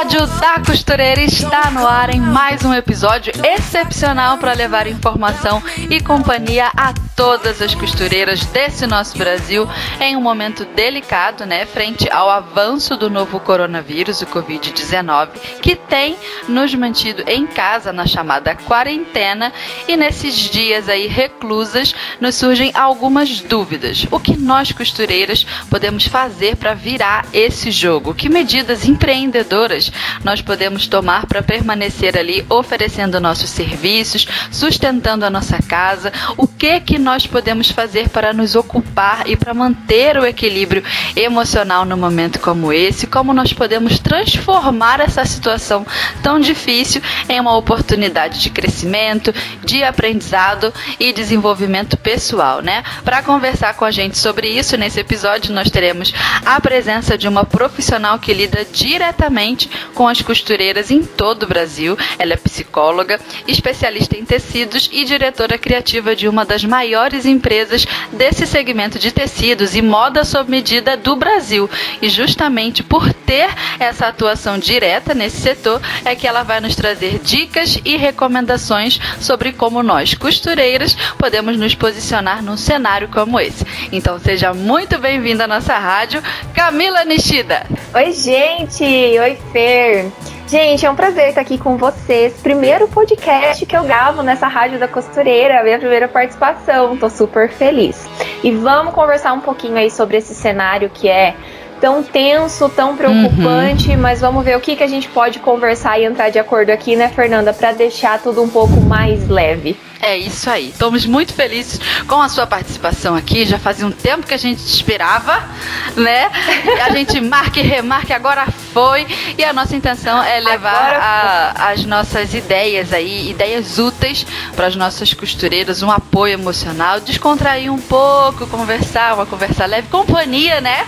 Rádio da Costureira está no ar em mais um episódio excepcional para levar informação e companhia a todas as costureiras desse nosso Brasil em um momento delicado, né, frente ao avanço do novo coronavírus, o Covid-19, que tem nos mantido em casa na chamada quarentena e nesses dias aí reclusas nos surgem algumas dúvidas. O que nós costureiras podemos fazer para virar esse jogo? Que medidas empreendedoras nós podemos tomar para permanecer ali oferecendo nossos serviços, sustentando a nossa casa? O que que nós podemos fazer para nos ocupar e para manter o equilíbrio emocional no momento como esse? Como nós podemos transformar essa situação tão difícil em uma oportunidade de crescimento, de aprendizado e desenvolvimento pessoal, né? Para conversar com a gente sobre isso nesse episódio, nós teremos a presença de uma profissional que lida diretamente com as costureiras em todo o Brasil. Ela é psicóloga, especialista em tecidos e diretora criativa de uma das maiores empresas desse segmento de tecidos e moda sob medida do Brasil. E justamente por ter essa atuação direta nesse setor é que ela vai nos trazer dicas e recomendações sobre como nós, costureiras, podemos nos posicionar num cenário como esse. Então seja muito bem-vinda à nossa rádio, Camila Nishida. Oi, gente! Oi, Fer! Gente, é um prazer estar aqui com vocês. Primeiro podcast que eu gravo nessa rádio da costureira, minha primeira participação. Tô super feliz. E vamos conversar um pouquinho aí sobre esse cenário que é tão tenso, tão preocupante, uhum. mas vamos ver o que, que a gente pode conversar e entrar de acordo aqui, né, Fernanda, para deixar tudo um pouco mais leve. É isso aí. Estamos muito felizes com a sua participação aqui. Já fazia um tempo que a gente esperava, né? A gente marque e remarque, agora foi. E a nossa intenção é levar a, as nossas ideias aí, ideias úteis para as nossas costureiras, um apoio emocional, descontrair um pouco, conversar, uma conversa leve, companhia, né?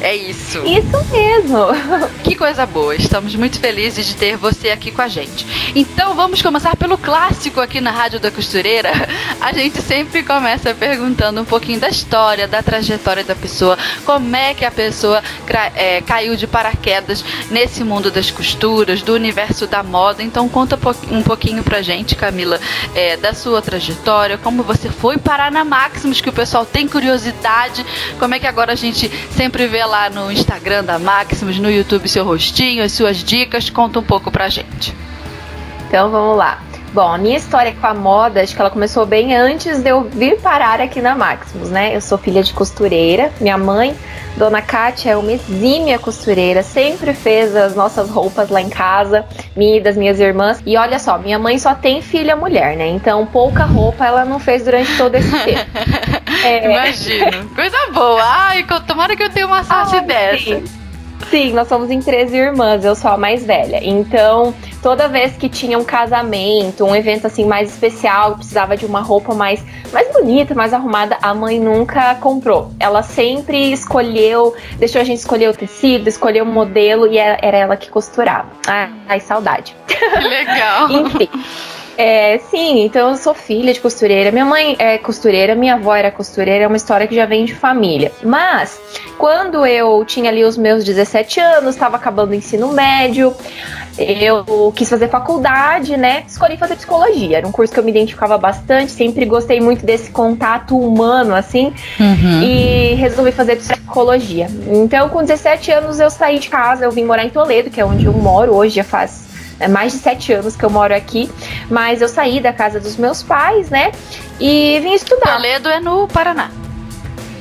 É isso. Isso mesmo. Que coisa boa. Estamos muito felizes de ter você aqui com a gente. Então vamos começar pelo clássico aqui na Rádio da Costureira. A gente sempre começa perguntando um pouquinho da história, da trajetória da pessoa, como é que a pessoa é, caiu de paraquedas nesse mundo das costuras, do universo da moda. Então conta um pouquinho pra gente, Camila, é, da sua trajetória, como você foi parar na Maximus, que o pessoal tem curiosidade, como é que agora a gente sempre vê lá no Instagram da Maximus, no YouTube seu rostinho, as suas dicas, conta um pouco pra gente. Então vamos lá. Bom, a minha história com a moda, acho que ela começou bem antes de eu vir parar aqui na Maximus, né? Eu sou filha de costureira, minha mãe, Dona Kátia, é uma exímia costureira, sempre fez as nossas roupas lá em casa, minha e das minhas irmãs. E olha só, minha mãe só tem filha mulher, né? Então pouca roupa ela não fez durante todo esse tempo. é... Imagino. Coisa boa. Ai, tomara que eu tenha uma sorte ah, dessa. Sim. Sim, nós somos em 13 irmãs, eu sou a mais velha. Então, toda vez que tinha um casamento, um evento assim mais especial, precisava de uma roupa mais, mais bonita, mais arrumada, a mãe nunca comprou. Ela sempre escolheu, deixou a gente escolher o tecido, escolher o modelo e era, ela que costurava. Ai, saudade. Que legal. Enfim. É, sim, então eu sou filha de costureira. Minha mãe é costureira, minha avó era costureira, é uma história que já vem de família. Mas, quando eu tinha ali os meus 17 anos, estava acabando o ensino médio, eu quis fazer faculdade, né? Escolhi fazer psicologia. Era um curso que eu me identificava bastante, sempre gostei muito desse contato humano, assim, uhum. e resolvi fazer psicologia. Então, com 17 anos, eu saí de casa, eu vim morar em Toledo, que é onde eu moro hoje, já faz é mais de sete anos que eu moro aqui, mas eu saí da casa dos meus pais, né? E vim estudar. Toledo é no Paraná.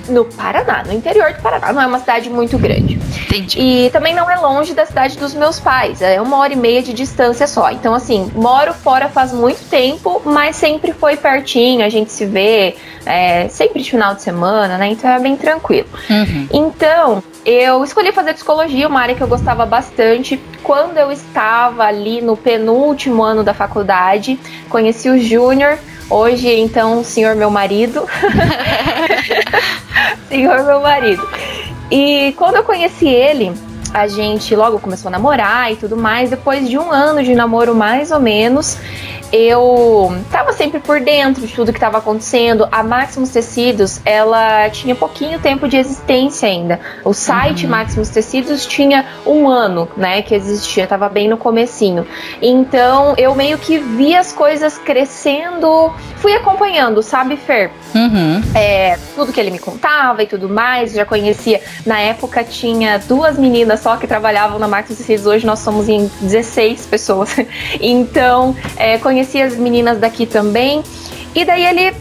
No Paraná, no interior do Paraná, não é uma cidade muito grande. Entendi. E também não é longe da cidade dos meus pais, é uma hora e meia de distância só. Então, assim, moro fora faz muito tempo, mas sempre foi pertinho, a gente se vê é, sempre de final de semana, né? Então é bem tranquilo. Uhum. Então, eu escolhi fazer psicologia, uma área que eu gostava bastante. quando eu estava ali no penúltimo ano da faculdade. Conheci o Júnior, hoje então senhor meu marido. senhor meu marido. E quando eu conheci ele, a gente logo começou a namorar e tudo mais. Depois de um ano de namoro, mais ou menos, eu tava sempre por dentro de tudo que estava acontecendo. A Maximus Tecidos, ela tinha pouquinho tempo de existência ainda. O site uhum. Maximus Tecidos tinha um ano, né, que existia, tava bem no comecinho. Então, eu meio que vi as coisas crescendo, fui acompanhando, sabe, Fer? Uhum. É, tudo que ele me contava e tudo mais, já conhecia. Na época tinha duas meninas só que trabalhavam na Maximus Tecidos, hoje nós somos em 16 pessoas. Então, é, conheci as meninas daqui também. E daí ele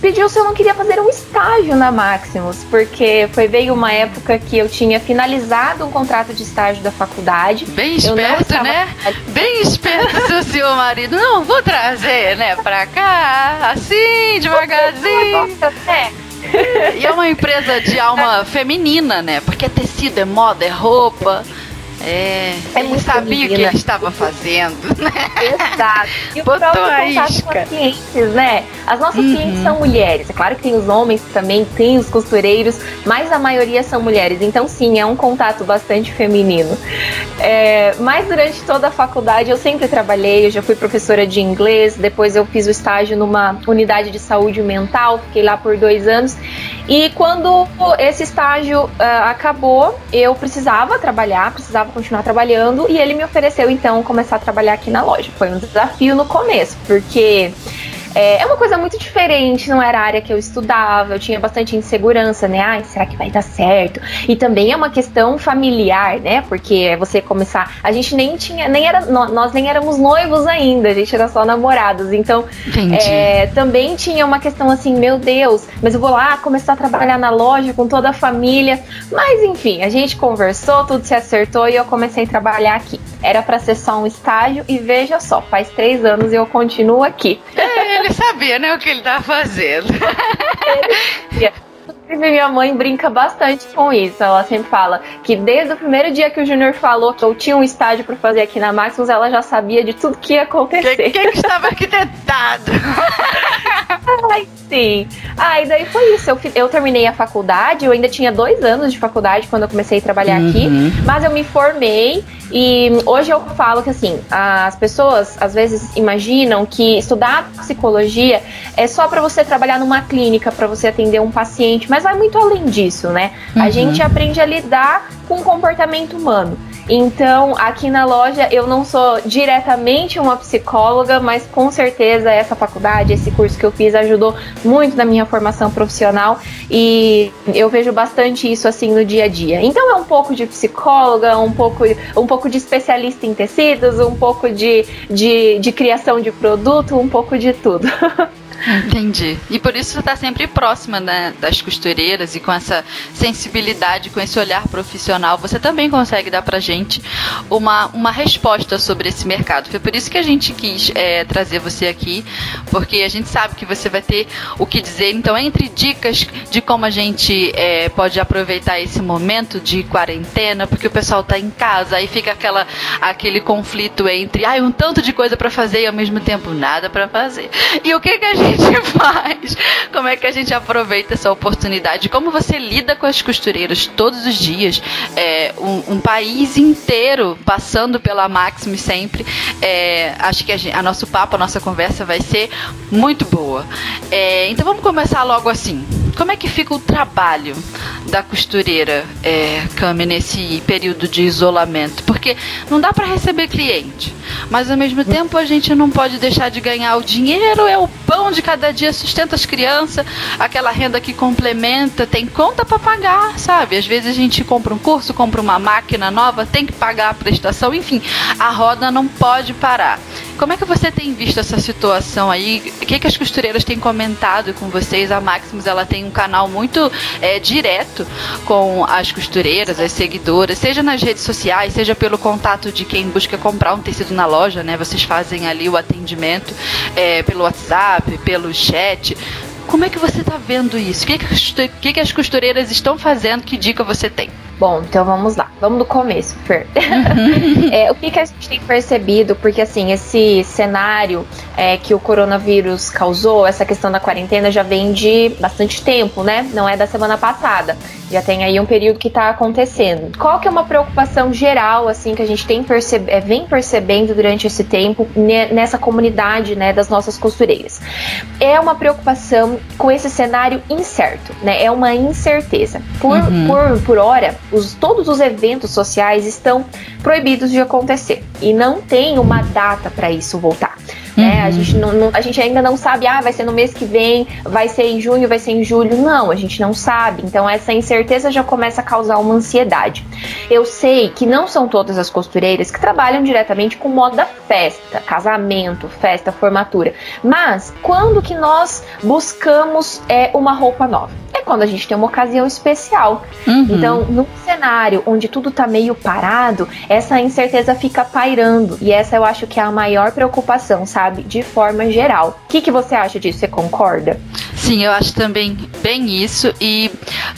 pediu se eu não queria fazer um estágio na Maximus, porque foi veio uma época que eu tinha finalizado um contrato de estágio da faculdade. Bem esperto, estava... né? Bem esperto seu marido. Não, vou trazer, né, pra cá, assim, devagarzinho. É. E é uma empresa de alma feminina, né? Porque é tecido, é moda, é roupa. É, é ele sabia o que ele estava fazendo, né? Exato. E o Botou próprio contato com as clientes, né? As nossas uhum. clientes são mulheres. É claro que tem os homens também, tem os costureiros, mas a maioria são mulheres. Então, sim, é um contato bastante feminino. É, mas durante toda a faculdade eu sempre trabalhei, eu já fui professora de inglês, depois eu fiz o estágio numa unidade de saúde mental, fiquei lá por dois anos. E quando esse estágio uh, acabou, eu precisava trabalhar, precisava continuar trabalhando e ele me ofereceu então começar a trabalhar aqui na loja. Foi um desafio no começo, porque é, é, uma coisa muito diferente, não era a área que eu estudava, eu tinha bastante insegurança, né? Ai, será que vai dar certo? E também é uma questão familiar, né? Porque é você começar. A gente nem tinha, nem era. Nós nem éramos noivos ainda, a gente era só namorados. Então, é, também tinha uma questão assim, meu Deus, mas eu vou lá começar a trabalhar na loja com toda a família. Mas enfim, a gente conversou, tudo se acertou e eu comecei a trabalhar aqui. Era para ser só um estágio e veja só, faz três anos e eu continuo aqui. É, ele sabia, né, o que ele estava fazendo. Ele Inclusive, minha mãe brinca bastante com isso. Ela sempre fala que desde o primeiro dia que o Júnior falou que eu tinha um estágio para fazer aqui na Maximus, ela já sabia de tudo que ia acontecer. O que, que, que estava arquitetado? Ai, sim. Ah, e daí foi isso. Eu, eu terminei a faculdade, eu ainda tinha dois anos de faculdade quando eu comecei a trabalhar uhum. aqui, mas eu me formei e hoje eu falo que assim, as pessoas às vezes imaginam que estudar psicologia é só para você trabalhar numa clínica, para você atender um paciente, mas vai muito além disso, né? Uhum. A gente aprende a lidar com o comportamento humano. Então, aqui na loja eu não sou diretamente uma psicóloga, mas com certeza essa faculdade, esse curso que eu fiz ajudou muito na minha formação profissional e eu vejo bastante isso assim no dia a dia. Então é um pouco de psicóloga, um pouco, um pouco de especialista em tecidos, um pouco de, de, de criação de produto, um pouco de tudo. Entendi. E por isso você está sempre próxima né, das costureiras e com essa sensibilidade, com esse olhar profissional, você também consegue dar pra gente uma, uma resposta sobre esse mercado. Foi por isso que a gente quis é, trazer você aqui, porque a gente sabe que você vai ter o que dizer. Então, entre dicas de como a gente é, pode aproveitar esse momento de quarentena, porque o pessoal está em casa, aí fica aquela, aquele conflito entre ah, um tanto de coisa para fazer e ao mesmo tempo nada para fazer. E o que, que a gente gente faz? Como é que a gente aproveita essa oportunidade? Como você lida com as costureiras todos os dias? É, um, um país inteiro passando pela Maximus sempre. É, acho que a, gente, a, nosso papo, a nossa conversa vai ser muito boa. É, então vamos começar logo assim. Como é que fica o trabalho da costureira, é, Cami, nesse período de isolamento? Porque não dá para receber cliente, mas ao mesmo tempo a gente não pode deixar de ganhar o dinheiro, é o pão de cada dia, sustenta as crianças, aquela renda que complementa, tem conta para pagar, sabe? Às vezes a gente compra um curso, compra uma máquina nova, tem que pagar a prestação, enfim, a roda não pode parar. Como é que você tem visto essa situação aí? O que, que as costureiras têm comentado com vocês? A Maximus ela tem um canal muito é, direto com as costureiras, as seguidoras, seja nas redes sociais, seja pelo contato de quem busca comprar um tecido na loja, né? Vocês fazem ali o atendimento é, pelo WhatsApp, pelo chat. Como é que você está vendo isso? O que, que, que, que as costureiras estão fazendo? Que dica você tem? Bom, então vamos lá. Vamos do começo, Fer. É, o que, que a gente tem percebido? Porque, assim, esse cenário é, que o coronavírus causou, essa questão da quarentena já vem de bastante tempo, né? Não é da semana passada. Já tem aí um período que está acontecendo. Qual que é uma preocupação geral, assim, que a gente tem percebe é, vem percebendo durante esse tempo nessa comunidade, né, das nossas costureiras? É uma preocupação com esse cenário incerto, né? É uma incerteza. Por, uhum. por, por hora, os, todos os eventos sociais estão proibidos de acontecer e não tem uma data para isso voltar. Uhum. Né? A, uhum. gente não, não, a gente ainda não sabe, ah, vai ser no mês que vem, vai ser em junho, vai ser em julho. Não, a gente não sabe. Então essa incerteza já começa a causar uma ansiedade. Eu sei que não são todas as costureiras que trabalham diretamente com moda festa, casamento, festa, formatura. Mas quando que nós buscamos é, uma roupa nova? É quando a gente tem uma ocasião especial. Uhum. Então, num cenário onde tudo tá meio parado, essa incerteza fica pairando. E essa eu acho que é a maior preocupação, sabe? De forma geral. O que, que você acha disso? Você concorda? Sim, eu acho também bem isso. E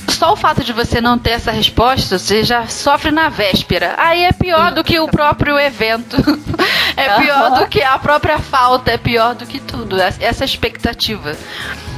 só o fato de você não ter essa resposta, você já sofre na véspera. Aí é pior do que o próprio evento. é pior do que a própria falta, é pior do que tudo. Essa expectativa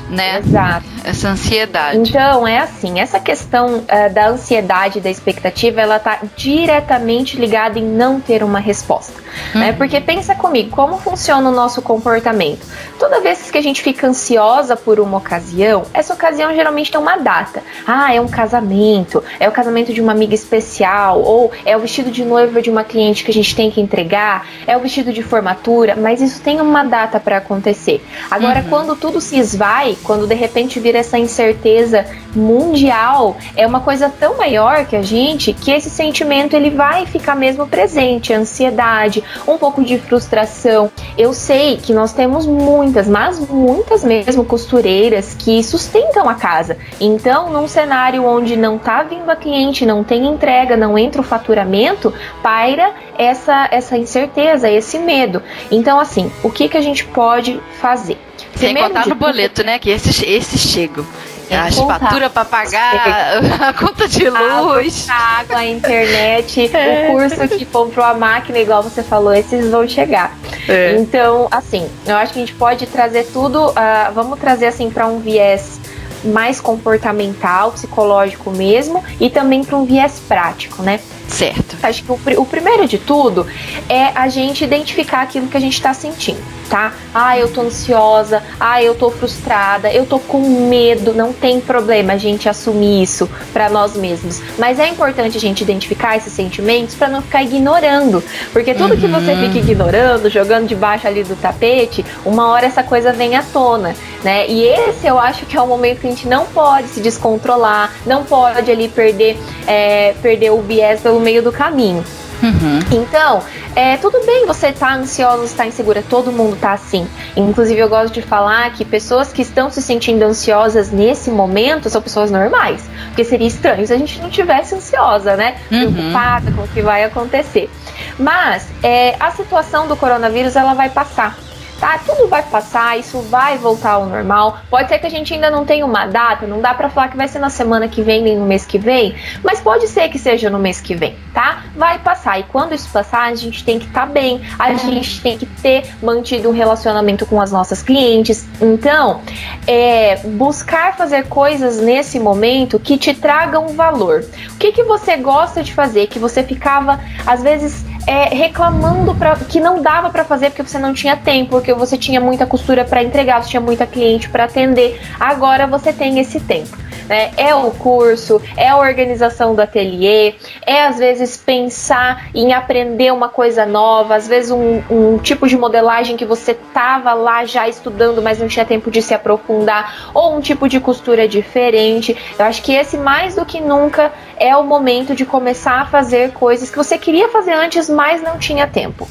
né? Exato. Essa ansiedade. Então, é assim, essa questão uh, da ansiedade, da expectativa, ela tá diretamente ligada em não ter uma resposta. Né? Uhum. Né? Porque pensa comigo, como funciona o nosso comportamento? Toda vez que a gente fica ansiosa por uma ocasião, essa ocasião geralmente tem uma data. Ah, é um casamento, é o casamento de uma amiga especial, ou é o vestido de noiva de uma cliente que a gente tem que entregar, é o vestido de formatura, mas isso tem uma data para acontecer. Agora, uhum. quando tudo se esvai, quando de repente vira essa incerteza mundial, é uma coisa tão maior que a gente que esse sentimento ele vai ficar mesmo presente, ansiedade, um pouco de frustração. Eu sei que nós temos muitas, mas muitas mesmo costureiras que sustentam a casa. Então, num cenário onde não tá vindo a cliente, não tem entrega, não entra o faturamento, paira essa essa incerteza, esse medo. Então, assim, o que que a gente pode fazer? Sem contar no boleto, tudo, né? Que esses, esses chegam. As faturas para pagar, a conta de luz. A água, a internet, é. o curso que comprou a máquina, igual você falou, esses vão chegar. É. Então, assim, eu acho que a gente pode trazer tudo, uh, vamos trazer assim para um viés mais comportamental, psicológico mesmo, e também para um viés prático, né? Certo. Acho que o, o, primeiro de tudo é a gente identificar aquilo que a gente está sentindo, tá? Ah, eu tô ansiosa, ah, eu tô frustrada, eu tô com medo. Não tem problema a gente assumir isso para nós mesmos. Mas é importante a gente identificar esses sentimentos para não ficar ignorando. Porque tudo uhum. que você uhum. fica ignorando, jogando debaixo ali do tapete, uma hora essa coisa vem à tona, né? E esse eu acho que é o momento que a gente não pode se descontrolar, não pode ali perder, é, perder o viés pelo meio do caminho. Uhum. Então, é, tudo bem você estar tá ansiosa, estar insegura, todo mundo tá assim. Inclusive, eu gosto de falar que pessoas que estão se sentindo ansiosas nesse momento são pessoas normais. Porque seria estranho se a gente não tivesse ansiosa, né? Uhum. Preocupada com o que vai acontecer. Mas é, a situação do coronavírus ela vai passar tá? Tudo vai passar, isso vai voltar ao normal. Pode ser que a gente ainda não tenha uma data, não dá para falar que vai ser na semana que vem nem no mês que vem, mas pode ser que seja no mês que vem, tá? Vai passar e quando isso passar, a gente tem que estar tá bem, a gente tem que ter mantido um relacionamento com as nossas clientes. Então, é, buscar fazer coisas nesse momento que te tragam valor. O que que você gosta de fazer que você ficava às vezes é, reclamando pra, que não dava para fazer porque você não tinha tempo, porque você tinha muita costura para entregar, você tinha muita cliente para atender. Agora você tem esse tempo. Né? É o curso, é a organização do ateliê, é às vezes pensar em aprender uma coisa nova, às vezes um, um tipo de modelagem que você estava lá já estudando, mas não tinha tempo de se aprofundar, ou um tipo de costura diferente. Eu acho que esse mais do que nunca é o momento de começar a fazer coisas que você queria fazer antes, mas não tinha tempo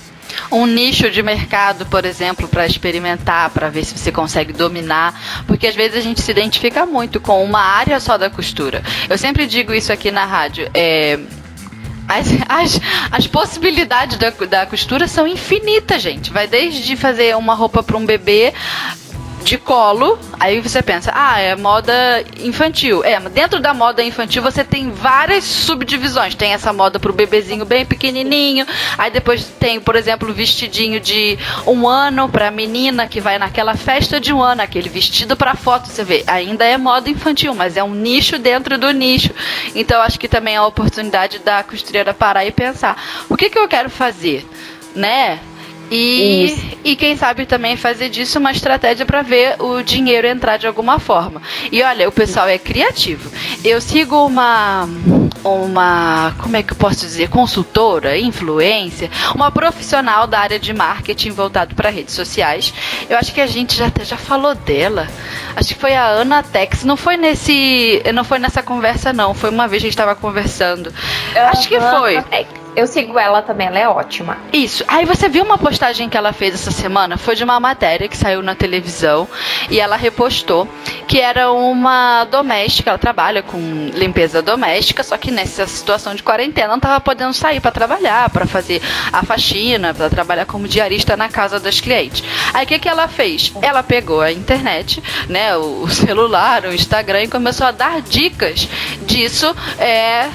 um nicho de mercado, por exemplo, para experimentar, para ver se você consegue dominar, porque às vezes a gente se identifica muito com uma área só da costura. Eu sempre digo isso aqui na rádio. É, as, as, as, possibilidades da, da costura são infinitas, gente. Vai desde fazer uma roupa para um bebê de colo. Aí você pensa, ah, é moda infantil. É, dentro da moda infantil você tem várias subdivisões. Tem essa moda pro bebezinho bem pequenininho. Aí depois tem, por exemplo, o vestidinho de um ano pra menina que vai naquela festa de um ano, aquele vestido pra foto. Você vê, ainda é moda infantil, mas é um nicho dentro do nicho. Então acho que também é a oportunidade da costureira parar e pensar: o que, que eu quero fazer? Né? E, e quem sabe também fazer disso uma estratégia para ver o dinheiro entrar de alguma forma. E olha, o pessoal é criativo. Eu sigo uma uma, como é que eu posso dizer, consultora, influência, uma profissional da área de marketing voltado para redes sociais. Eu acho que a gente já já falou dela. Acho que foi a Ana Tex. Não foi nesse, não foi nessa conversa não. Foi uma vez que a gente estava conversando. Uhum, acho que foi. Eu sigo ela também, ela é ótima. Isso. Aí você viu uma postagem que ela fez essa semana? Foi de uma matéria que saiu na televisão e ela repostou que era uma doméstica, ela trabalha com limpeza doméstica, só que nessa situação de quarentena não estava podendo sair para trabalhar, para fazer a faxina, para trabalhar como diarista na casa das clientes. Aí o que, que ela fez? Ela pegou a internet, né, o celular, o Instagram e começou a dar dicas disso. É,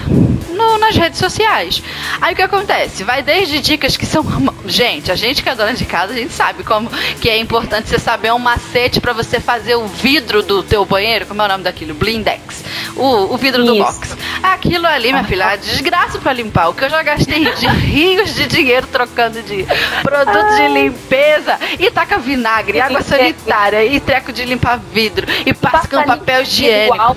no, nas redes sociais. O que acontece? Vai desde dicas que são. Gente, a gente que é dona de casa, a gente sabe como que é importante você saber um macete para você fazer o vidro do teu banheiro. Como é o nome daquilo? Blindex. O, o vidro Isso. do box. Aquilo ali, minha filha, é desgraça para limpar. O que eu já gastei de rios de dinheiro trocando de produtos de limpeza e taca vinagre, água sanitária e treco de limpar vidro e passa com papel higiênico. Ah,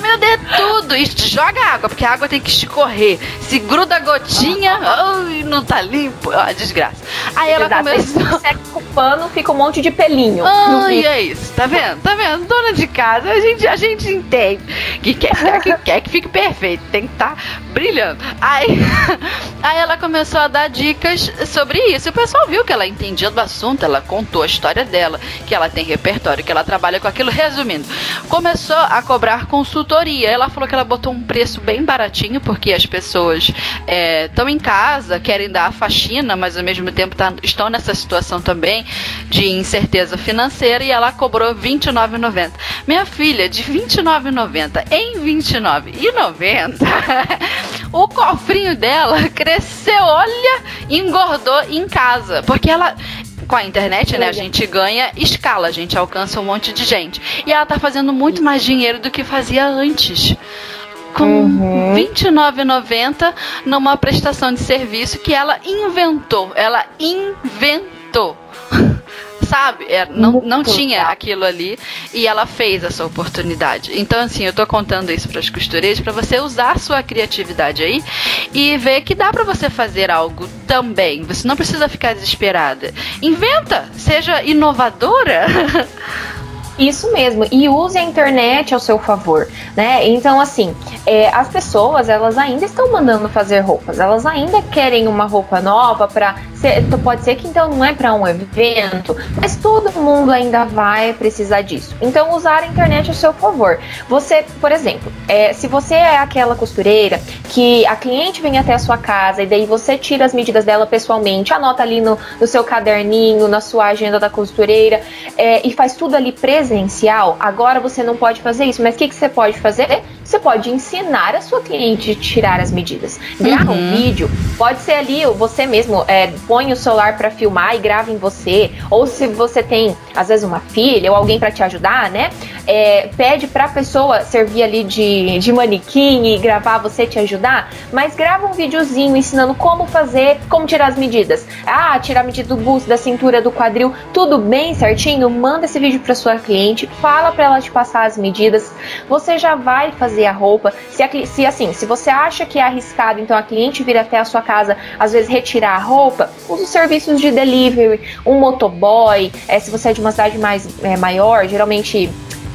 meu Deus, é tudo. E joga água, porque a água tem que escorrer. Se gruda a gotinha, ai, não tá limpo. Ah, desgraça. Aí ela Exato. começou. Se seca o pano, fica um monte de pelinho. Ai, é isso. Tá vendo? Tá vendo? Dona de casa, a gente, a gente entende. Que quer, que quer que fique perfeito. Tem que estar tá brilhando. Aí, aí ela começou a dar dicas sobre isso. E o pessoal viu que ela entendia do assunto. Ela contou a história dela, que ela tem repertório, que ela trabalha com aquilo. Resumindo, começou a cobrar com consultoria. Ela falou que ela botou um preço bem baratinho, porque as pessoas estão é, em casa, querem dar a faxina, mas ao mesmo tempo tá, estão nessa situação também de incerteza financeira e ela cobrou R$29,90. Minha filha, de R$29,90 em R$29,90, o cofrinho dela cresceu, olha, engordou em casa, porque ela com a internet, né, a gente ganha escala, a gente alcança um monte de gente. E ela tá fazendo muito mais dinheiro do que fazia antes com uhum. R$29,90 numa prestação de serviço que ela inventou. Ela inventou sabe? É, não, não tinha aquilo ali e ela fez essa oportunidade. Então, assim, eu tô contando isso para as costureiras para você usar a sua criatividade aí e ver que dá para você fazer algo também. Você não precisa ficar desesperada. Inventa, seja inovadora. Isso mesmo, e use a internet ao seu favor, né? Então, assim, é, as pessoas, elas ainda estão mandando fazer roupas, elas ainda querem uma roupa nova para pode ser que então não é para um evento, mas todo mundo ainda vai precisar disso. Então, usar a internet ao seu favor. Você, por exemplo, é, se você é aquela costureira que a cliente vem até a sua casa e daí você tira as medidas dela pessoalmente, anota ali no, no seu caderninho, na sua agenda da costureira é, e faz tudo ali presencial, agora você não pode fazer isso, mas o que, que você pode fazer? Você pode ensinar a sua cliente a tirar as medidas. Grava uhum. um vídeo, pode ser ali você mesmo é, põe o celular para filmar e grava em você, ou se você tem às vezes uma filha ou alguém para te ajudar, né? É, pede para a pessoa servir ali de, de manequim e gravar você te ajudar, mas grava um videozinho ensinando como fazer, como tirar as medidas. Ah, tirar a medida do busto, da cintura, do quadril, tudo bem certinho. Manda esse vídeo para sua cliente, fala para ela te passar as medidas. Você já vai fazer a roupa. Se, a, se assim, se você acha que é arriscado, então a cliente vir até a sua casa, às vezes retirar a roupa, use os serviços de delivery, um motoboy. É, se você é de uma cidade mais é, maior, geralmente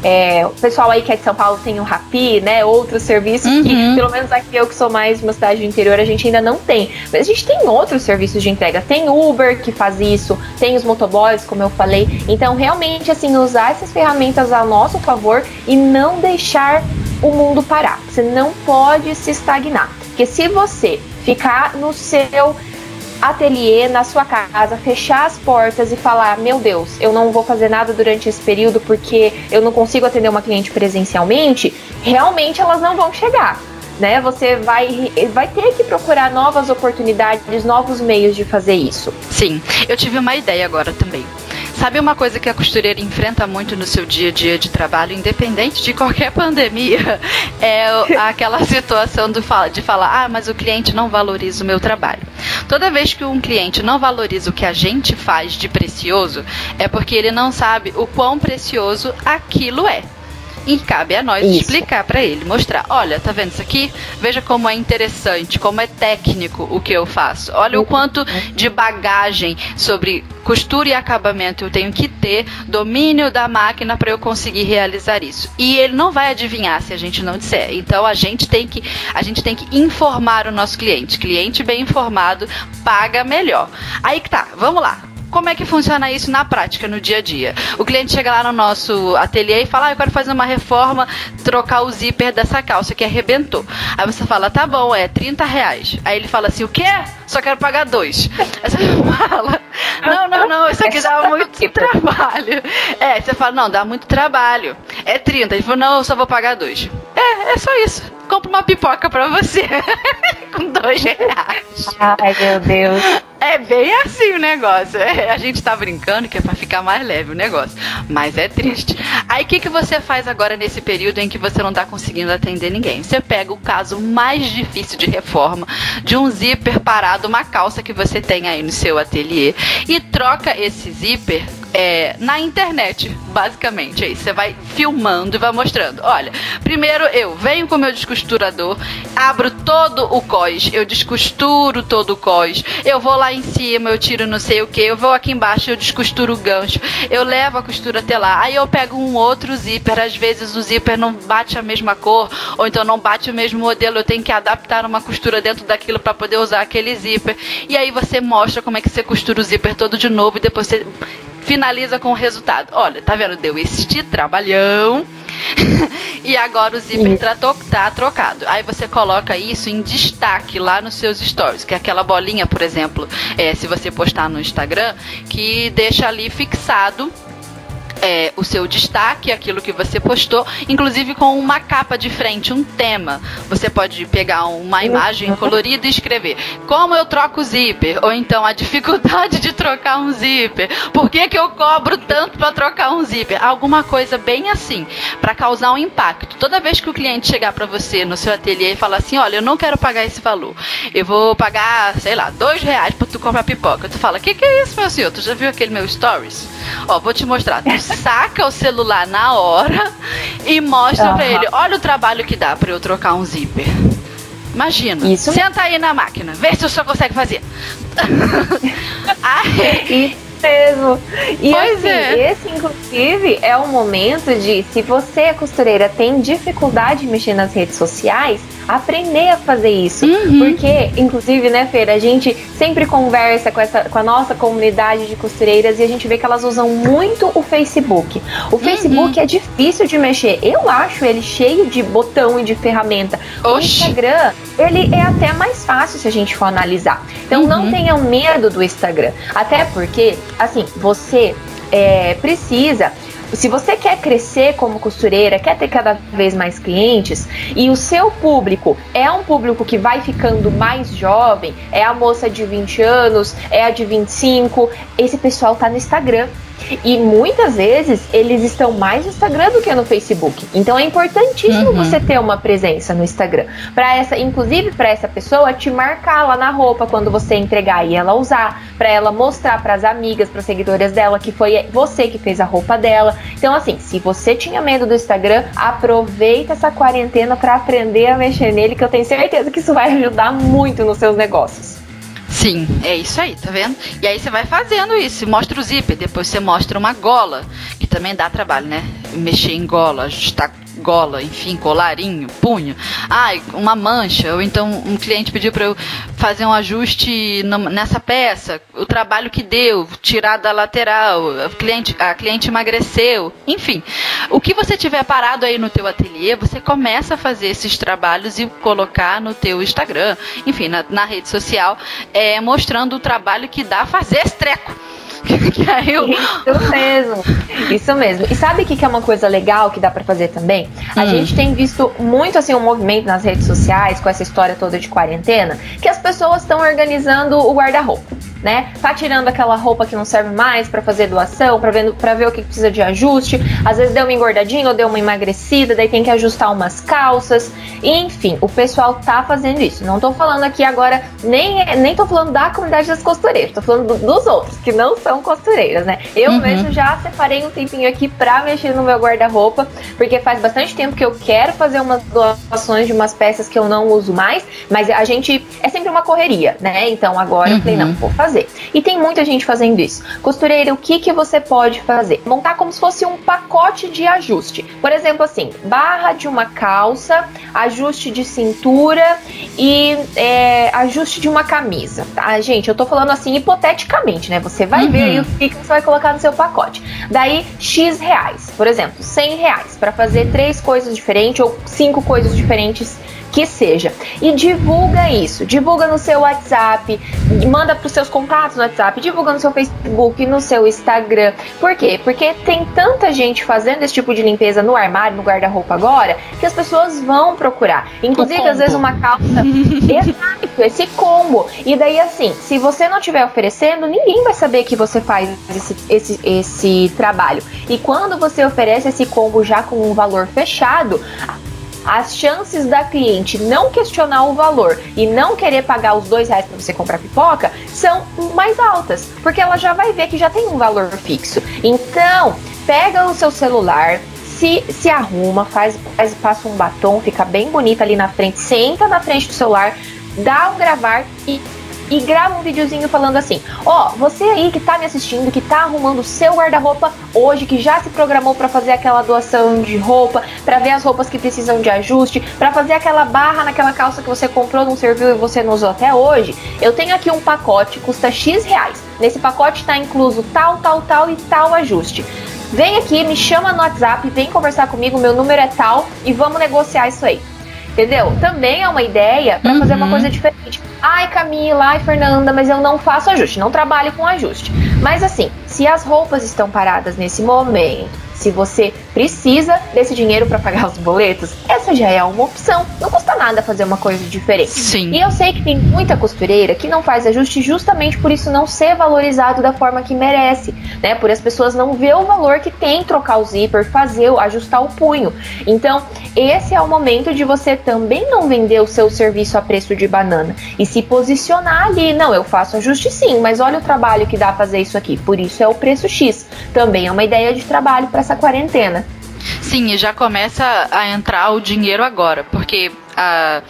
é, o pessoal aí que é de São Paulo tem o Rappi, né? Outros serviços uhum. que, pelo menos aqui eu que sou mais de uma cidade do interior, a gente ainda não tem. Mas a gente tem outros serviços de entrega. Tem Uber que faz isso, tem os motoboys, como eu falei. Então, realmente, assim, usar essas ferramentas a nosso favor e não deixar o mundo parar. Você não pode se estagnar. Porque se você ficar no seu ateliê na sua casa, fechar as portas e falar: Meu Deus, eu não vou fazer nada durante esse período porque eu não consigo atender uma cliente presencialmente, realmente elas não vão chegar. Né, você vai, vai ter que procurar novas oportunidades, novos meios de fazer isso. Sim, eu tive uma ideia agora também. Sabe uma coisa que a costureira enfrenta muito no seu dia a dia de trabalho, independente de qualquer pandemia, é aquela situação do, de falar, ah, mas o cliente não valoriza o meu trabalho. Toda vez que um cliente não valoriza o que a gente faz de precioso, é porque ele não sabe o quão precioso aquilo é. E cabe a nós isso. explicar para ele, mostrar, olha, tá vendo isso aqui? Veja como é interessante, como é técnico o que eu faço. Olha o quanto de bagagem sobre costura e acabamento eu tenho que ter, domínio da máquina para eu conseguir realizar isso. E ele não vai adivinhar se a gente não disser. Então a gente tem que a gente tem que informar o nosso cliente. Cliente bem informado paga melhor. Aí que tá, vamos lá. Como é que funciona isso na prática, no dia a dia? O cliente chega lá no nosso ateliê e fala: ah, eu quero fazer uma reforma, trocar o zíper dessa calça que arrebentou. Aí você fala: tá bom, é 30 reais. Aí ele fala assim: o quê? Só quero pagar dois. Aí você fala: não, não, não, isso aqui dá muito trabalho. É, você fala: não, dá muito trabalho. É 30. Ele falou: não, eu só vou pagar dois. É, é só isso. Compra uma pipoca pra você. Com dois reais. Ai, meu Deus. É bem assim o negócio. É, a gente tá brincando que é pra ficar mais leve o negócio. Mas é triste. Aí o que, que você faz agora nesse período em que você não tá conseguindo atender ninguém? Você pega o caso mais difícil de reforma, de um zíper parado, uma calça que você tem aí no seu ateliê, e troca esse zíper é, na internet, basicamente. Aí você vai filmando e vai mostrando. Olha, primeiro eu venho com meu descosturador, abro todo o cós, eu descosturo todo o cós, eu vou lá em cima, eu tiro não sei o que, eu vou aqui embaixo, eu descosturo o gancho, eu levo a costura até lá, aí eu pego um outro zíper, às vezes o zíper não bate a mesma cor, ou então não bate o mesmo modelo, eu tenho que adaptar uma costura dentro daquilo para poder usar aquele zíper. E aí você mostra como é que você costura o zíper todo de novo e depois você finaliza com o resultado. Olha, tá vendo? Deu este trabalhão. e agora o zíper tá, tá trocado. Aí você coloca isso em destaque lá nos seus stories, que é aquela bolinha, por exemplo, é, se você postar no Instagram, que deixa ali fixado é, o seu destaque, aquilo que você postou, inclusive com uma capa de frente, um tema. Você pode pegar uma imagem colorida e escrever como eu troco o zíper, ou então a dificuldade de trocar um zíper, por que, que eu cobro tanto para trocar um zíper, alguma coisa bem assim, para causar um impacto. Toda vez que o cliente chegar para você no seu ateliê e falar assim, olha, eu não quero pagar esse valor, eu vou pagar, sei lá, dois reais para tu comprar pipoca. Tu fala, que que é isso, meu senhor? Tu já viu aquele meu stories? Ó, vou te mostrar. Saca o celular na hora e mostra uhum. pra ele: olha o trabalho que dá pra eu trocar um zíper. Imagina. Isso. Senta aí na máquina, vê se o senhor consegue fazer. aí, mesmo. E pois assim, é. esse, inclusive, é o momento de, se você, costureira, tem dificuldade de mexer nas redes sociais, aprender a fazer isso. Uhum. Porque, inclusive, né, Feira, a gente sempre conversa com, essa, com a nossa comunidade de costureiras e a gente vê que elas usam muito o Facebook. O Facebook uhum. é difícil de mexer. Eu acho ele cheio de botão e de ferramenta. Oxi. O Instagram, ele é até mais fácil se a gente for analisar. Então uhum. não tenham medo do Instagram. Até porque, assim, você é, precisa se você quer crescer como costureira, quer ter cada vez mais clientes e o seu público é um público que vai ficando mais jovem, é a moça de 20 anos, é a de 25, esse pessoal tá no Instagram. E muitas vezes eles estão mais no Instagram do que no Facebook. Então é importantíssimo uhum. você ter uma presença no Instagram. Para essa, inclusive para essa pessoa te marcar lá na roupa quando você entregar e ela usar, para ela mostrar para as amigas, para seguidoras dela que foi você que fez a roupa dela. Então assim, se você tinha medo do Instagram, aproveita essa quarentena para aprender a mexer nele, que eu tenho certeza que isso vai ajudar muito nos seus negócios. Sim, é isso aí, tá vendo? E aí você vai fazendo isso, mostra o zíper, depois você mostra uma gola, que também dá trabalho, né? Mexer em gola, ajustar gola, enfim, colarinho, punho. Ai, uma mancha, ou então um cliente pediu para eu fazer um ajuste nessa peça, o trabalho que deu, tirar da lateral, a cliente, a cliente emagreceu, enfim. O que você tiver parado aí no teu ateliê, você começa a fazer esses trabalhos e colocar no teu Instagram, enfim, na, na rede social, é, mostrando o trabalho que dá fazer esse treco. que aí eu... Isso mesmo, isso mesmo. E sabe o que, que é uma coisa legal que dá para fazer também? A hum. gente tem visto muito assim um movimento nas redes sociais com essa história toda de quarentena, que as pessoas estão organizando o guarda-roupa né? Tá tirando aquela roupa que não serve mais para fazer doação, para ver, pra ver o que precisa de ajuste. Às vezes deu uma engordadinha ou deu uma emagrecida, daí tem que ajustar umas calças. Enfim, o pessoal tá fazendo isso. Não tô falando aqui agora, nem, nem tô falando da comunidade das costureiras, tô falando do, dos outros, que não são costureiras, né? Eu uhum. mesmo já separei um tempinho aqui pra mexer no meu guarda-roupa, porque faz bastante tempo que eu quero fazer umas doações de umas peças que eu não uso mais, mas a gente é sempre uma correria, né? Então agora uhum. eu falei, não, uhum. vou fazer fazer. E tem muita gente fazendo isso. Costureira, o que, que você pode fazer? Montar como se fosse um pacote de ajuste. Por exemplo, assim, barra de uma calça, ajuste de cintura e é, ajuste de uma camisa. Tá, gente? Eu tô falando assim hipoteticamente, né? Você vai uhum. ver aí o que, que você vai colocar no seu pacote. Daí, X reais. Por exemplo, 100 reais para fazer três coisas diferentes ou cinco coisas diferentes que seja. E divulga isso, divulga no seu WhatsApp, manda para os seus contatos no WhatsApp, divulga no seu Facebook, no seu Instagram. Por quê? Porque tem tanta gente fazendo esse tipo de limpeza no armário, no guarda-roupa agora, que as pessoas vão procurar. Inclusive, às vezes, uma calça. Exato, esse combo. E daí, assim, se você não estiver oferecendo, ninguém vai saber que você faz esse, esse, esse trabalho. E quando você oferece esse combo já com um valor fechado, as chances da cliente não questionar o valor e não querer pagar os dois reais para você comprar pipoca são mais altas, porque ela já vai ver que já tem um valor fixo. Então, pega o seu celular, se, se arruma, faz, faz, passa um batom, fica bem bonita ali na frente, senta na frente do celular, dá um gravar e e grava um videozinho falando assim: Ó, oh, você aí que tá me assistindo, que tá arrumando o seu guarda-roupa hoje, que já se programou para fazer aquela doação de roupa, para ver as roupas que precisam de ajuste, para fazer aquela barra naquela calça que você comprou, não serviu e você não usou até hoje, eu tenho aqui um pacote, custa X reais. Nesse pacote está incluso tal, tal, tal e tal ajuste. Vem aqui, me chama no WhatsApp, vem conversar comigo, meu número é tal e vamos negociar isso aí. Entendeu? Também é uma ideia para uhum. fazer uma uhum. coisa diferente. Ai, Camila, ai, Fernanda, mas eu não faço ajuste, não trabalho com ajuste. Mas assim, se as roupas estão paradas nesse momento, se você precisa desse dinheiro para pagar os boletos, essa já é uma opção. Não custa nada fazer uma coisa diferente. Sim. E eu sei que tem muita costureira que não faz ajuste justamente por isso não ser valorizado da forma que merece, né? Por as pessoas não ver o valor que tem trocar o zíper, fazer, ajustar o punho. Então, esse é o momento de você também não vender o seu serviço a preço de banana e se posicionar ali. Não, eu faço ajuste sim, mas olha o trabalho que dá fazer isso aqui. Por isso é o preço X. Também é uma ideia de trabalho para essa quarentena. Sim, e já começa a entrar o dinheiro agora, porque a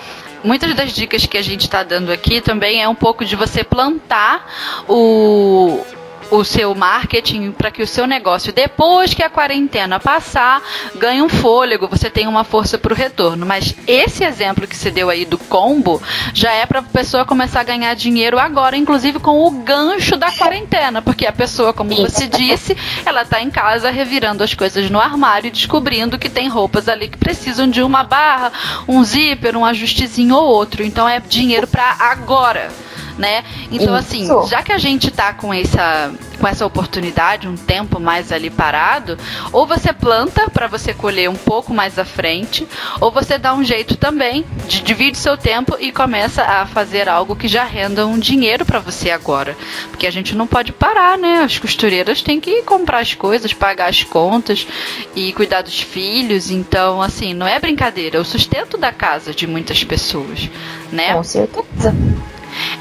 muitas das dicas que a gente está dando aqui também é um pouco de você plantar o, o seu marketing para que o seu negócio, depois que a quarentena passar, ganhe um fôlego, você tenha uma força para o retorno. Mas esse exemplo que você deu aí do combo já é para a pessoa começar a ganhar dinheiro agora, inclusive com o gancho da quarentena, porque a pessoa, como você disse, ela está em casa revirando as coisas no armário e descobrindo que tem roupas ali que precisam de uma barra, um zíper, um ajustezinho ou outro. Então é dinheiro para agora né? Então, assim, Isso. assim, já que a gente tá com essa, com essa oportunidade, um tempo mais ali parado, ou você planta para você colher um pouco mais à frente, ou você dá um jeito também de divide seu tempo e começa a fazer algo que já renda um dinheiro para você agora. Porque a gente não pode parar, né? As costureiras têm que comprar as coisas, pagar as contas e cuidar dos filhos. Então, assim, não é brincadeira, é o sustento da casa de muitas pessoas, né? Com certeza.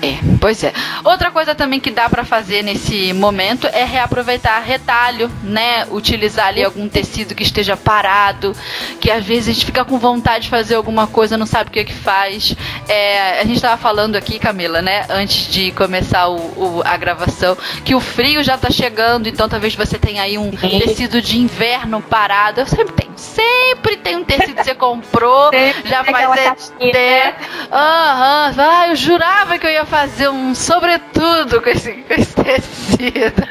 É, pois é. Outra coisa também que dá para fazer nesse momento é reaproveitar retalho, né? Utilizar ali algum tecido que esteja parado, que às vezes a gente fica com vontade de fazer alguma coisa, não sabe o que que faz. É, a gente tava falando aqui, Camila, né? Antes de começar o, o, a gravação, que o frio já tá chegando, então talvez você tenha aí um tecido de inverno parado. Eu sempre tenho, sempre tem um tecido que você comprou, já faz até. Aham, uhum. ah, eu jurava que eu ia fazer um sobretudo com esse, com esse tecido.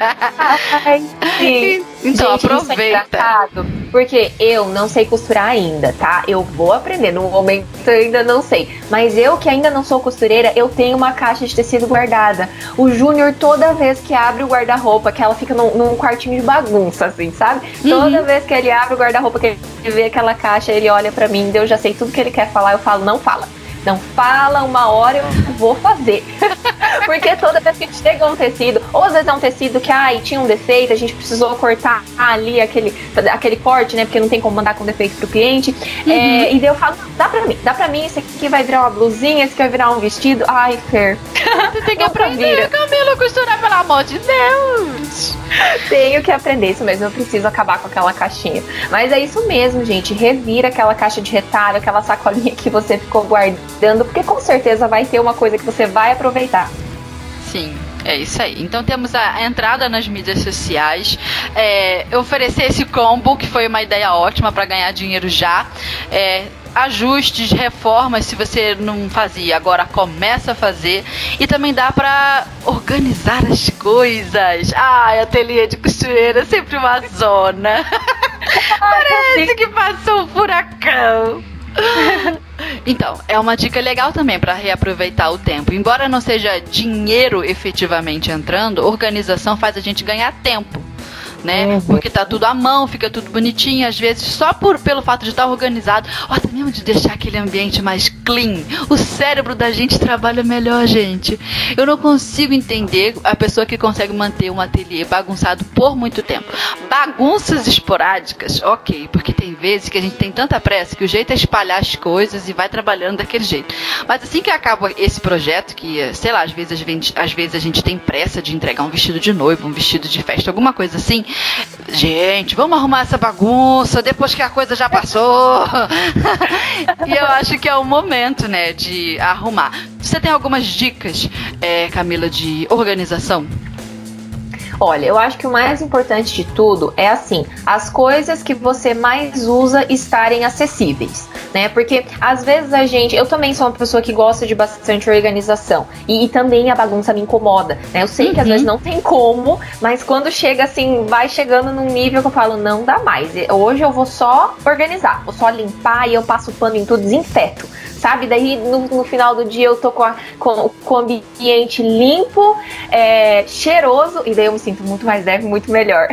Ai, sim. Então Gente, aproveita. É porque eu não sei costurar ainda, tá? Eu vou aprender. No momento eu ainda não sei. Mas eu que ainda não sou costureira, eu tenho uma caixa de tecido guardada. O Júnior, toda vez que abre o guarda-roupa, que ela fica num, num, quartinho de bagunça, assim, sabe? Uhum. Toda vez que ele abre o guarda-roupa, que ele vê aquela caixa, ele olha para mim, eu já sei tudo que ele quer falar, eu falo, não fala. Não fala uma hora, eu vou fazer. Porque toda vez que chega um tecido, ou às vezes é um tecido que ai, tinha um defeito, a gente precisou cortar ali aquele, aquele corte, né? Porque não tem como mandar com defeito pro cliente. Uhum. É, e daí eu falo, dá pra mim, dá pra mim, esse aqui vai virar uma blusinha, esse aqui vai virar um vestido. Ai, Fer. Você tem que aprender, Camila, costurar, pelo amor de Deus. Tenho que aprender isso mesmo, eu preciso acabar com aquela caixinha. Mas é isso mesmo, gente. Revira aquela caixa de retalho, aquela sacolinha que você ficou guardando, porque com certeza vai ter uma coisa que você vai aproveitar. Sim. É isso aí. Então temos a entrada nas mídias sociais, é, oferecer esse combo, que foi uma ideia ótima para ganhar dinheiro já. É, ajustes, reformas, se você não fazia, agora começa a fazer. E também dá para organizar as coisas. Ai, ateliê de costureira é sempre uma zona. Parece que passou um furacão. Então, é uma dica legal também para reaproveitar o tempo. Embora não seja dinheiro efetivamente entrando, organização faz a gente ganhar tempo né? Uhum. Porque tá tudo à mão, fica tudo bonitinho, às vezes só por pelo fato de estar organizado, ou até mesmo de deixar aquele ambiente mais clean. O cérebro da gente trabalha melhor, gente. Eu não consigo entender a pessoa que consegue manter um ateliê bagunçado por muito tempo. Bagunças esporádicas, ok, porque tem vezes que a gente tem tanta pressa que o jeito é espalhar as coisas e vai trabalhando daquele jeito. Mas assim que acaba esse projeto, que sei lá, às vezes, às vezes a gente tem pressa de entregar um vestido de noivo, um vestido de festa, alguma coisa assim, Gente, vamos arrumar essa bagunça depois que a coisa já passou. e eu acho que é o momento, né, de arrumar. Você tem algumas dicas, é, Camila, de organização? Olha, eu acho que o mais importante de tudo é assim, as coisas que você mais usa estarem acessíveis, né? Porque às vezes a gente, eu também sou uma pessoa que gosta de bastante organização e, e também a bagunça me incomoda, né? Eu sei uhum. que às uhum. vezes não tem como, mas quando chega assim, vai chegando num nível que eu falo, não dá mais. Hoje eu vou só organizar, vou só limpar e eu passo pano em tudo, desinfeto sabe? Daí no, no, final do dia eu tô com, a, com, com o ambiente limpo, é, cheiroso, e daí eu me sinto muito mais leve, muito melhor.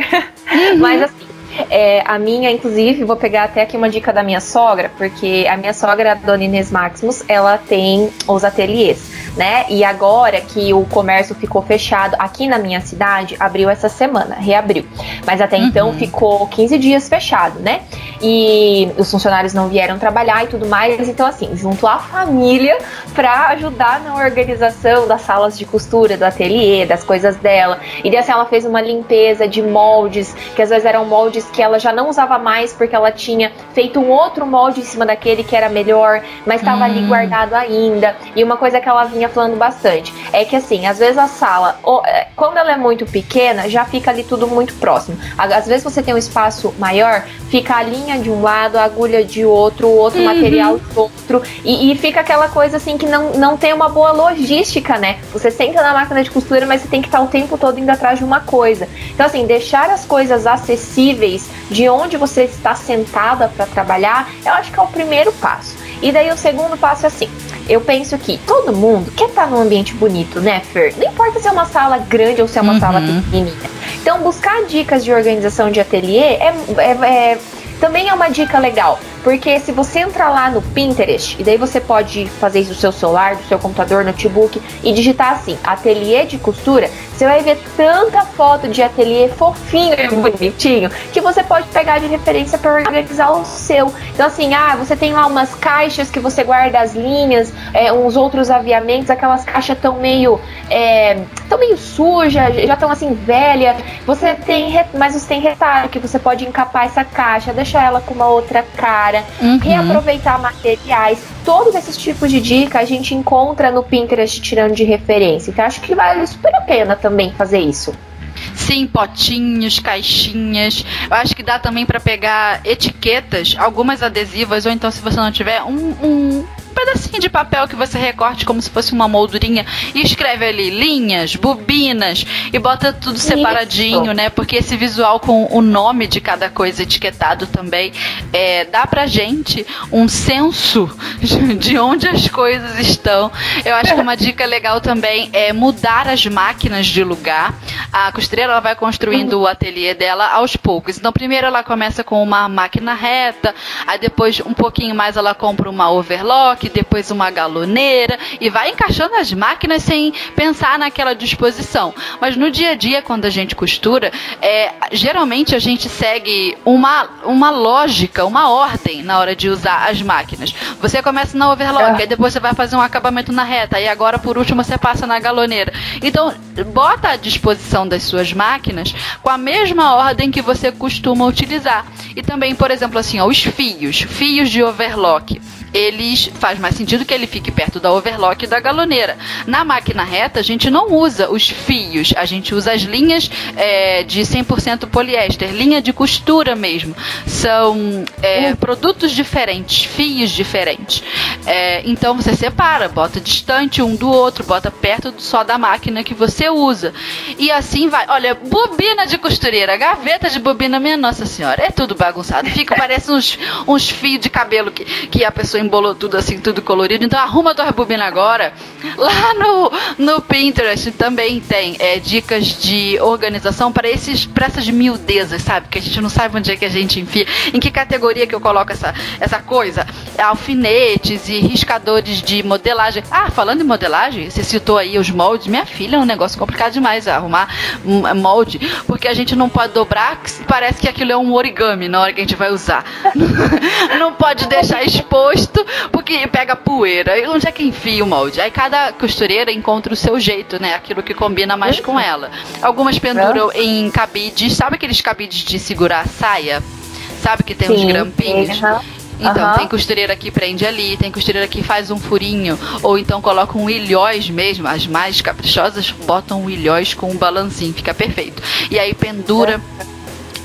Uhum. Mas assim, é, a minha, inclusive, vou pegar até aqui uma dica da minha sogra, porque a minha sogra, a dona Inês Maximus, ela tem os ateliês né? E agora que o comércio ficou fechado aqui na minha cidade, abriu essa semana, reabriu. Mas até uhum. então ficou 15 dias fechado, né? E os funcionários não vieram trabalhar e tudo mais. Então, assim, junto a família para ajudar na organização das salas de costura, do ateliê, das coisas dela. E assim, ela fez uma limpeza de moldes, que às vezes eram moldes que ela já não usava mais porque ela tinha feito um outro molde em cima daquele que era melhor, mas estava hum. ali guardado ainda. E uma coisa que ela vinha falando bastante. É que assim, às vezes a sala, é, quando ela é muito pequena, já fica ali tudo muito próximo. Às vezes você tem um espaço maior, fica a linha de um lado, a agulha de outro, o outro uhum. material de outro. E, e, fica aquela coisa assim que não, não tem uma boa logística, né? Você senta na máquina de costura, mas você tem que estar o tempo todo indo atrás de uma coisa. Então, assim, deixar as coisas acessíveis de onde você está sentada para trabalhar, eu acho que é o primeiro passo. E daí o segundo passo é assim: eu penso que todo mundo quer estar num ambiente bonito, né, Fer? Não importa se é uma sala grande ou se é uma uhum. sala pequenininha. Então, buscar dicas de organização de ateliê é, é, é também é uma dica legal. Porque se você entrar lá no Pinterest, e daí você pode fazer isso no seu celular, do seu computador, notebook, e digitar assim, ateliê de costura, você vai ver tanta foto de ateliê fofinho e bonitinho, que você pode pegar de referência para organizar o seu. Então assim, ah, você tem lá umas caixas que você guarda as linhas, é, uns outros aviamentos, aquelas caixas tão meio, é, tão meio sujas, já estão assim velha. Você tem, mas você tem retalho que você pode encapar essa caixa, deixar ela com uma outra cara uhum. reaproveitar materiais. Todos esses tipos de dica a gente encontra no Pinterest tirando de referência. Então acho que vale super a pena também fazer isso. Sim, potinhos, caixinhas. Eu acho que dá também para pegar etiquetas, algumas adesivas, ou então, se você não tiver, um, um pedacinho de papel que você recorte como se fosse uma moldurinha e escreve ali linhas, bobinas e bota tudo separadinho, Isso. né? Porque esse visual com o nome de cada coisa etiquetado também é, dá pra gente um senso de onde as coisas estão. Eu acho que uma dica legal também é mudar as máquinas de lugar. A costureira ela vai construindo o ateliê dela aos poucos. Então, primeiro ela começa com uma máquina reta, aí depois um pouquinho mais ela compra uma overlock, depois uma galoneira e vai encaixando as máquinas sem pensar naquela disposição. Mas no dia a dia, quando a gente costura, é, geralmente a gente segue uma, uma lógica, uma ordem na hora de usar as máquinas. Você começa na overlock, é. aí depois você vai fazer um acabamento na reta, e agora por último você passa na galoneira. Então, bota à disposição das suas máquinas com a mesma ordem que você costuma utilizar. E também, por exemplo, assim, ó, os fios, fios de overlock eles faz mais sentido que ele fique perto da overlock e da galoneira. Na máquina reta, a gente não usa os fios, a gente usa as linhas é, de 100% poliéster, linha de costura mesmo. São é, hum. produtos diferentes, fios diferentes. É, então você separa, bota distante um do outro, bota perto só da máquina que você usa. E assim vai. Olha, bobina de costureira, gaveta de bobina, minha Nossa Senhora, é tudo bagunçado. Fica, parece uns, uns fios de cabelo que, que a pessoa embolou tudo assim, tudo colorido. Então arruma tua rebobina agora. Lá no, no Pinterest também tem é, dicas de organização para esses para essas miudezas, sabe? Que a gente não sabe onde é que a gente enfia, em que categoria que eu coloco essa, essa coisa. Alfinetes e riscadores de modelagem. Ah, falando em modelagem, você citou aí os moldes. Minha filha é um negócio complicado demais arrumar molde, porque a gente não pode dobrar, parece que aquilo é um origami na hora que a gente vai usar. não pode deixar exposto porque pega poeira. E onde é que enfia o molde? Aí cada costureira encontra o seu jeito, né? Aquilo que combina mais com ela. Algumas penduram é. em cabides, sabe aqueles cabides de segurar a saia? Sabe que tem Sim, uns grampinhos? Então, uhum. tem costureira que prende ali, tem costureira que faz um furinho, ou então coloca um ilhóis mesmo. As mais caprichosas botam um ilhóis com um balancinho, fica perfeito. E aí pendura. É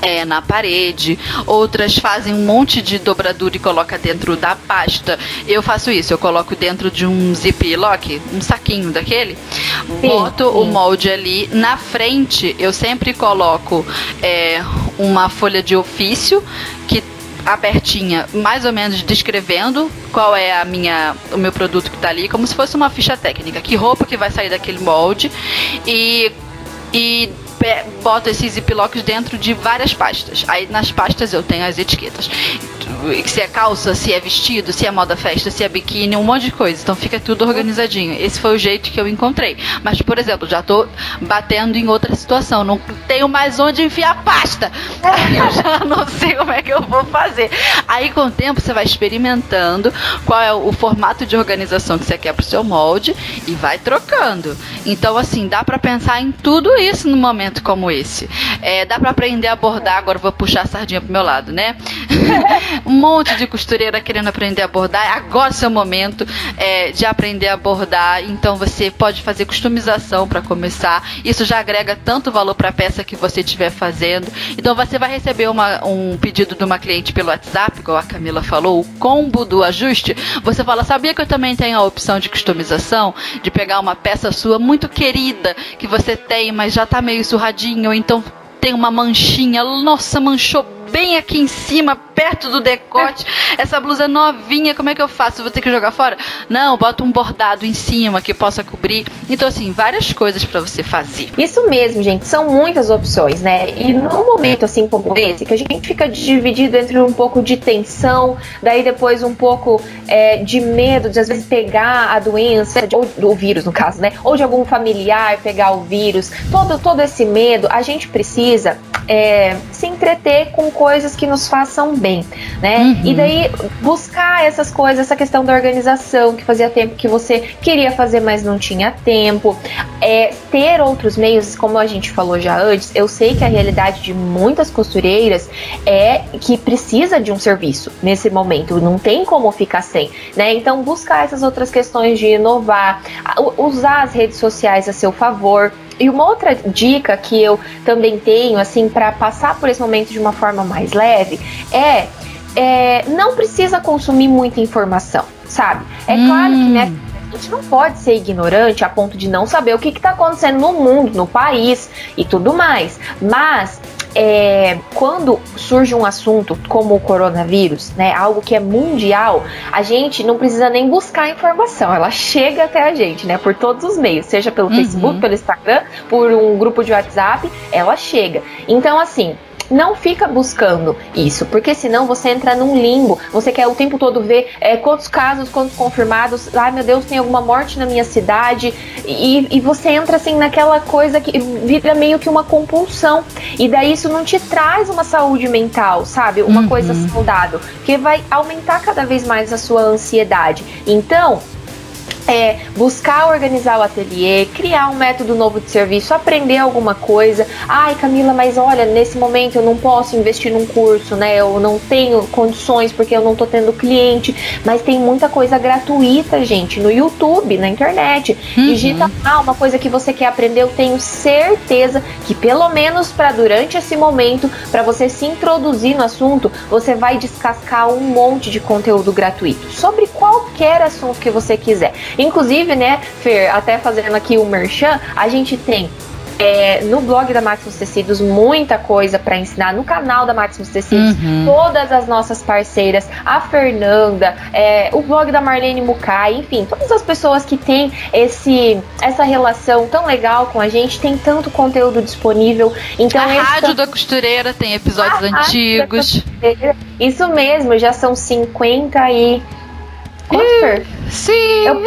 é, na parede, outras fazem um monte de dobradura e coloca dentro da pasta. Eu faço isso, eu coloco dentro de um ziplock, um saquinho daquele, sim, boto sim. o molde ali. Na frente, eu sempre coloco é, uma folha de ofício que abertinha, mais ou menos descrevendo qual é a minha, o meu produto que está ali, como se fosse uma ficha técnica. Que roupa que vai sair daquele molde e e boto esses ziplocs dentro de várias pastas. Aí nas pastas eu tenho as etiquetas. Se é calça, se é vestido, se é moda festa, se é biquíni, um monte de coisa. Então fica tudo organizadinho. Esse foi o jeito que eu encontrei. Mas, por exemplo, já tô batendo em outra situação. Não tenho mais onde enfiar pasta. Eu já não sei como é que eu vou fazer. Aí com o tempo você vai experimentando qual é o formato de organização que você quer pro seu molde e vai trocando. Então, assim, dá para pensar em tudo isso no momento momento como esse. É, dá para aprender a bordar, agora vou puxar a sardinha pro meu lado, né? um monte de costureira querendo aprender a bordar. Agora é o seu momento é, de aprender a bordar. Então você pode fazer customização para começar. Isso já agrega tanto valor para a peça que você estiver fazendo. Então você vai receber uma, um pedido de uma cliente pelo WhatsApp, igual a Camila falou, o combo do ajuste. Você fala, sabia que eu também tenho a opção de customização? De pegar uma peça sua muito querida que você tem, mas já está meio surradinho, ou então tem uma manchinha, nossa, manchou bem aqui em cima, perto do decote, essa blusa novinha, como é que eu faço? Vou ter que jogar fora? Não, bota um bordado em cima que possa cobrir. Então, assim, várias coisas para você fazer. Isso mesmo, gente, são muitas opções, né? E num momento assim como esse, que a gente fica dividido entre um pouco de tensão, daí depois um pouco é, de medo de às vezes pegar a doença, ou o vírus no caso, né? Ou de algum familiar pegar o vírus, todo, todo esse medo, a gente precisa é, se entreter com coisas que nos façam bem, né? Uhum. E daí buscar essas coisas, essa questão da organização, que fazia tempo que você queria fazer, mas não tinha tempo. É, ter outros meios, como a gente falou já antes, eu sei que a realidade de muitas costureiras é que precisa de um serviço nesse momento, não tem como ficar sem, né? Então buscar essas outras questões de inovar, usar as redes sociais a seu favor. E uma outra dica que eu também tenho, assim, para passar por esse momento de uma forma mais leve, é, é não precisa consumir muita informação, sabe? É hum. claro que, né? A gente não pode ser ignorante a ponto de não saber o que está acontecendo no mundo, no país e tudo mais. Mas é, quando surge um assunto como o coronavírus, né, algo que é mundial, a gente não precisa nem buscar informação, ela chega até a gente, né, por todos os meios, seja pelo uhum. Facebook, pelo Instagram, por um grupo de WhatsApp, ela chega. Então, assim, não fica buscando isso, porque senão você entra num limbo. Você quer o tempo todo ver é, quantos casos, quantos confirmados. Ai meu Deus, tem alguma morte na minha cidade. E, e você entra assim naquela coisa que vira meio que uma compulsão. E daí isso não te traz uma saúde mental, sabe? Uma uhum. coisa saudável. Que vai aumentar cada vez mais a sua ansiedade. Então, é buscar organizar o ateliê, criar um método novo de serviço, aprender alguma coisa. Ai, Camila, mas olha, nesse momento eu não posso investir num curso, né? Eu não tenho condições porque eu não tô tendo cliente, mas tem muita coisa gratuita, gente, no YouTube, na internet. Uhum. Digita ah, uma coisa que você quer aprender, eu tenho certeza que pelo menos para durante esse momento, para você se introduzir no assunto, você vai descascar um monte de conteúdo gratuito sobre qualquer assunto que você quiser. Inclusive, né, Fer, até fazendo aqui o merchan, a gente tem é, no blog da Máximos Tecidos, muita coisa para ensinar. No canal da Máximos Tecidos, uhum. todas as nossas parceiras, a Fernanda, é, o blog da Marlene Mukai, enfim, todas as pessoas que têm esse, essa relação tão legal com a gente, tem tanto conteúdo disponível. Então, a Rádio da Costureira tem episódios antigos. Isso mesmo, já são 50 e Quanto, Sim, eu,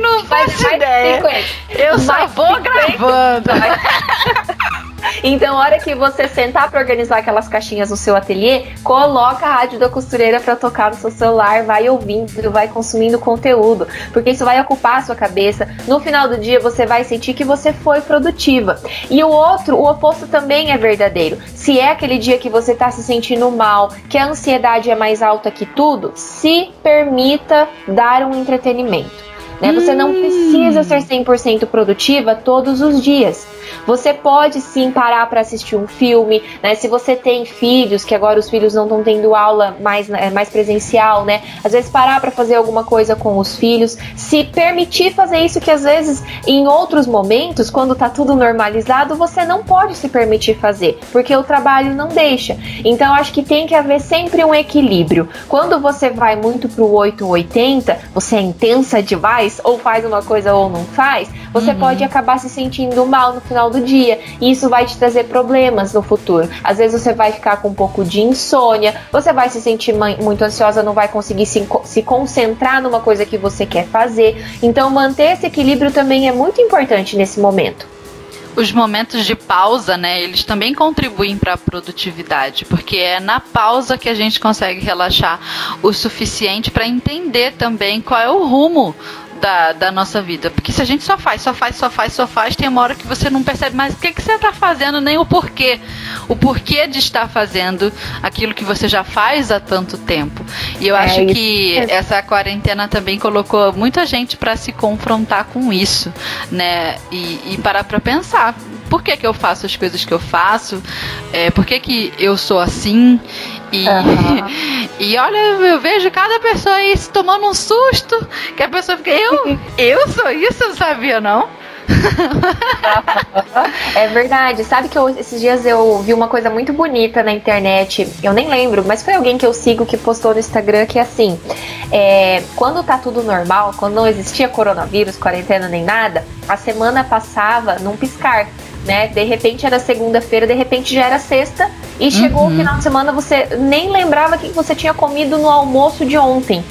não faço ideia. Eu só vou gravando. Então, a hora que você sentar para organizar aquelas caixinhas no seu ateliê, coloca a rádio da costureira para tocar no seu celular, vai ouvindo, vai consumindo conteúdo, porque isso vai ocupar a sua cabeça. No final do dia, você vai sentir que você foi produtiva. E o outro, o oposto também é verdadeiro. Se é aquele dia que você está se sentindo mal, que a ansiedade é mais alta que tudo, se permita dar um entretenimento. Né? Você não precisa ser 100% produtiva todos os dias. Você pode sim parar para assistir um filme, né? Se você tem filhos, que agora os filhos não estão tendo aula mais, né, mais presencial, né? Às vezes parar para fazer alguma coisa com os filhos, se permitir fazer isso que às vezes em outros momentos, quando tá tudo normalizado, você não pode se permitir fazer, porque o trabalho não deixa. Então acho que tem que haver sempre um equilíbrio. Quando você vai muito pro 880, você é intensa demais, ou faz uma coisa ou não faz, você uhum. pode acabar se sentindo mal no final do dia. E isso vai te trazer problemas no futuro. Às vezes você vai ficar com um pouco de insônia, você vai se sentir muito ansiosa, não vai conseguir se, se concentrar numa coisa que você quer fazer. Então, manter esse equilíbrio também é muito importante nesse momento os momentos de pausa, né, eles também contribuem para a produtividade, porque é na pausa que a gente consegue relaxar o suficiente para entender também qual é o rumo da, da nossa vida. Porque se a gente só faz, só faz, só faz, só faz, tem uma hora que você não percebe mais o que, que você está fazendo, nem o porquê. O porquê de estar fazendo aquilo que você já faz há tanto tempo. E eu é acho isso. que essa quarentena também colocou muita gente para se confrontar com isso, né? E, e parar para pensar por que, que eu faço as coisas que eu faço, é, por que, que eu sou assim. E, uhum. e olha, eu vejo cada pessoa aí se tomando um susto, que a pessoa fica, eu, eu sou isso, não sabia não? é verdade. Sabe que eu, esses dias eu vi uma coisa muito bonita na internet. Eu nem lembro, mas foi alguém que eu sigo que postou no Instagram que é assim: é, quando tá tudo normal, quando não existia coronavírus, quarentena nem nada, a semana passava num piscar. Né? De repente era segunda-feira, de repente já era sexta, e chegou uhum. o final de semana, você nem lembrava que você tinha comido no almoço de ontem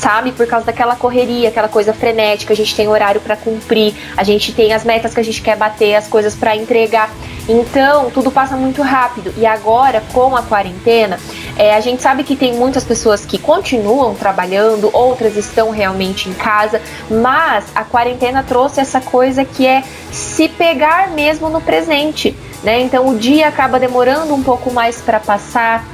sabe? Por causa daquela correria, aquela coisa frenética, a gente tem horário para cumprir, a gente tem as metas que a gente quer bater, as coisas para entregar. Então, tudo passa muito rápido. E agora, com a quarentena, é, a gente sabe que tem muitas pessoas que continuam trabalhando, outras estão realmente em casa, mas a quarentena trouxe essa coisa que é se pegar mesmo no presente. Né? Então o dia acaba demorando um pouco mais para passar,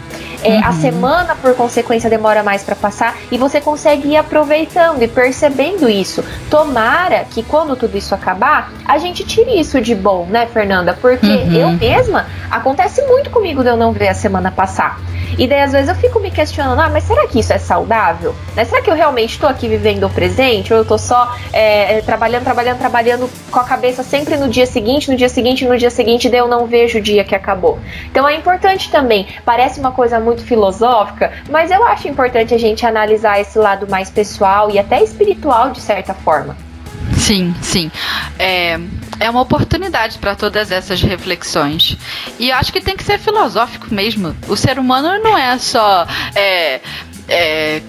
é, uhum. A semana, por consequência, demora mais para passar e você consegue ir aproveitando e percebendo isso. Tomara que quando tudo isso acabar, a gente tire isso de bom, né, Fernanda? Porque uhum. eu mesma, acontece muito comigo de eu não ver a semana passar. E daí, às vezes, eu fico me questionando: ah, mas será que isso é saudável? Né? Será que eu realmente estou aqui vivendo o presente? Ou eu estou só é, é, trabalhando, trabalhando, trabalhando com a cabeça sempre no dia seguinte, no dia seguinte, no dia seguinte, daí eu não vejo o dia que acabou? Então é importante também. Parece uma coisa muito filosófica, mas eu acho importante a gente analisar esse lado mais pessoal e até espiritual, de certa forma. Sim, sim. É, é uma oportunidade para todas essas reflexões. E eu acho que tem que ser filosófico mesmo. O ser humano não é só. É, é,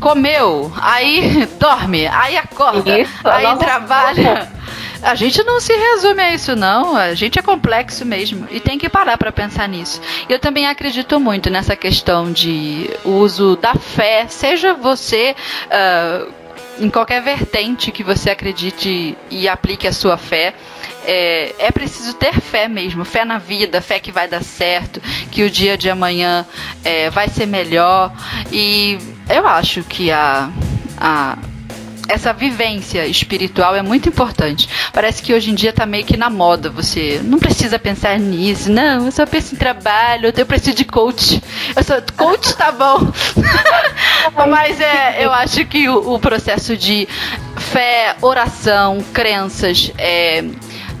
comeu, aí dorme, aí acorda, isso, aí trabalha. A gente não se resume a isso, não. A gente é complexo mesmo e tem que parar para pensar nisso. Eu também acredito muito nessa questão de uso da fé, seja você. Uh, em qualquer vertente que você acredite e aplique a sua fé, é, é, preciso ter fé mesmo, fé na vida, fé que vai dar certo, que o dia de amanhã é, vai ser melhor. E eu acho que a, a essa vivência espiritual é muito importante. Parece que hoje em dia tá meio que na moda. Você não precisa pensar nisso. Não, eu só penso em trabalho, eu preciso de coach. Eu sou coach tá bom. Mas é, eu acho que o, o processo de fé, oração, crenças, é,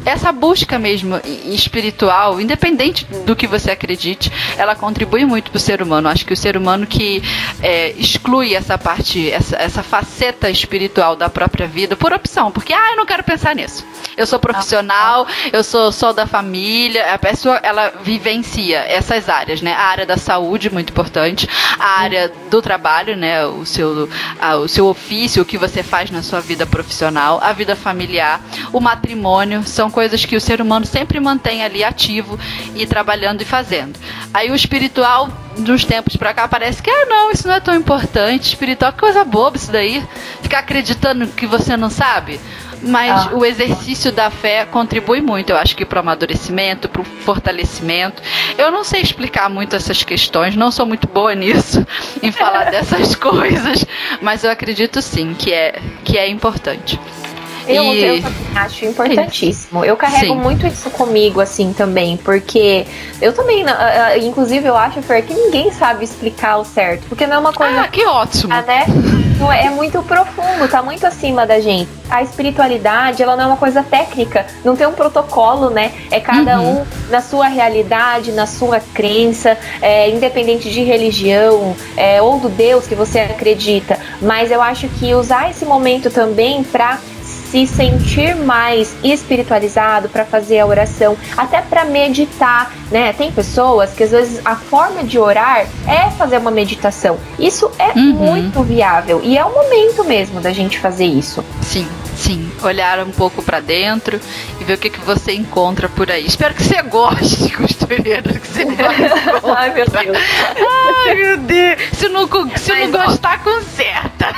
essa busca mesmo espiritual, independente do que você acredite, ela contribui muito para o ser humano. Acho que o ser humano que é, exclui essa parte, essa, essa faceta espiritual da própria vida por opção, porque ah, eu não quero pensar nisso. Eu sou profissional, eu sou só da família. A pessoa ela vivencia essas áreas, né? A área da saúde muito importante, a área do trabalho, né? O seu, a, o seu ofício, o que você faz na sua vida profissional, a vida familiar, o matrimônio são coisas que o ser humano sempre mantém ali ativo e trabalhando e fazendo. Aí o espiritual, dos tempos pra cá, parece que, ah, não, isso não é tão importante. Espiritual, que coisa boba isso daí. Ficar acreditando que você não sabe. Mas ah. o exercício da fé contribui muito, eu acho que para o amadurecimento, para o fortalecimento. Eu não sei explicar muito essas questões, não sou muito boa nisso, em falar dessas coisas, mas eu acredito sim que é, que é importante. Eu, e... eu acho importantíssimo. Eu carrego Sim. muito isso comigo, assim, também, porque eu também, inclusive, eu acho, Fer, que ninguém sabe explicar o certo, porque não é uma coisa. Ah, que ótimo! Ah, né? É muito profundo, tá muito acima da gente. A espiritualidade, ela não é uma coisa técnica, não tem um protocolo, né? É cada uhum. um na sua realidade, na sua crença, é, independente de religião é, ou do Deus que você acredita. Mas eu acho que usar esse momento também para se sentir mais espiritualizado para fazer a oração, até para meditar, né? Tem pessoas que às vezes a forma de orar é fazer uma meditação. Isso é uhum. muito viável e é o momento mesmo da gente fazer isso. Sim, sim. Olhar um pouco para dentro e ver o que, que você encontra por aí. Espero que você goste, costureira, que você Ai, meu Deus. Ai, meu Deus. Se não, se não gostar, conserta.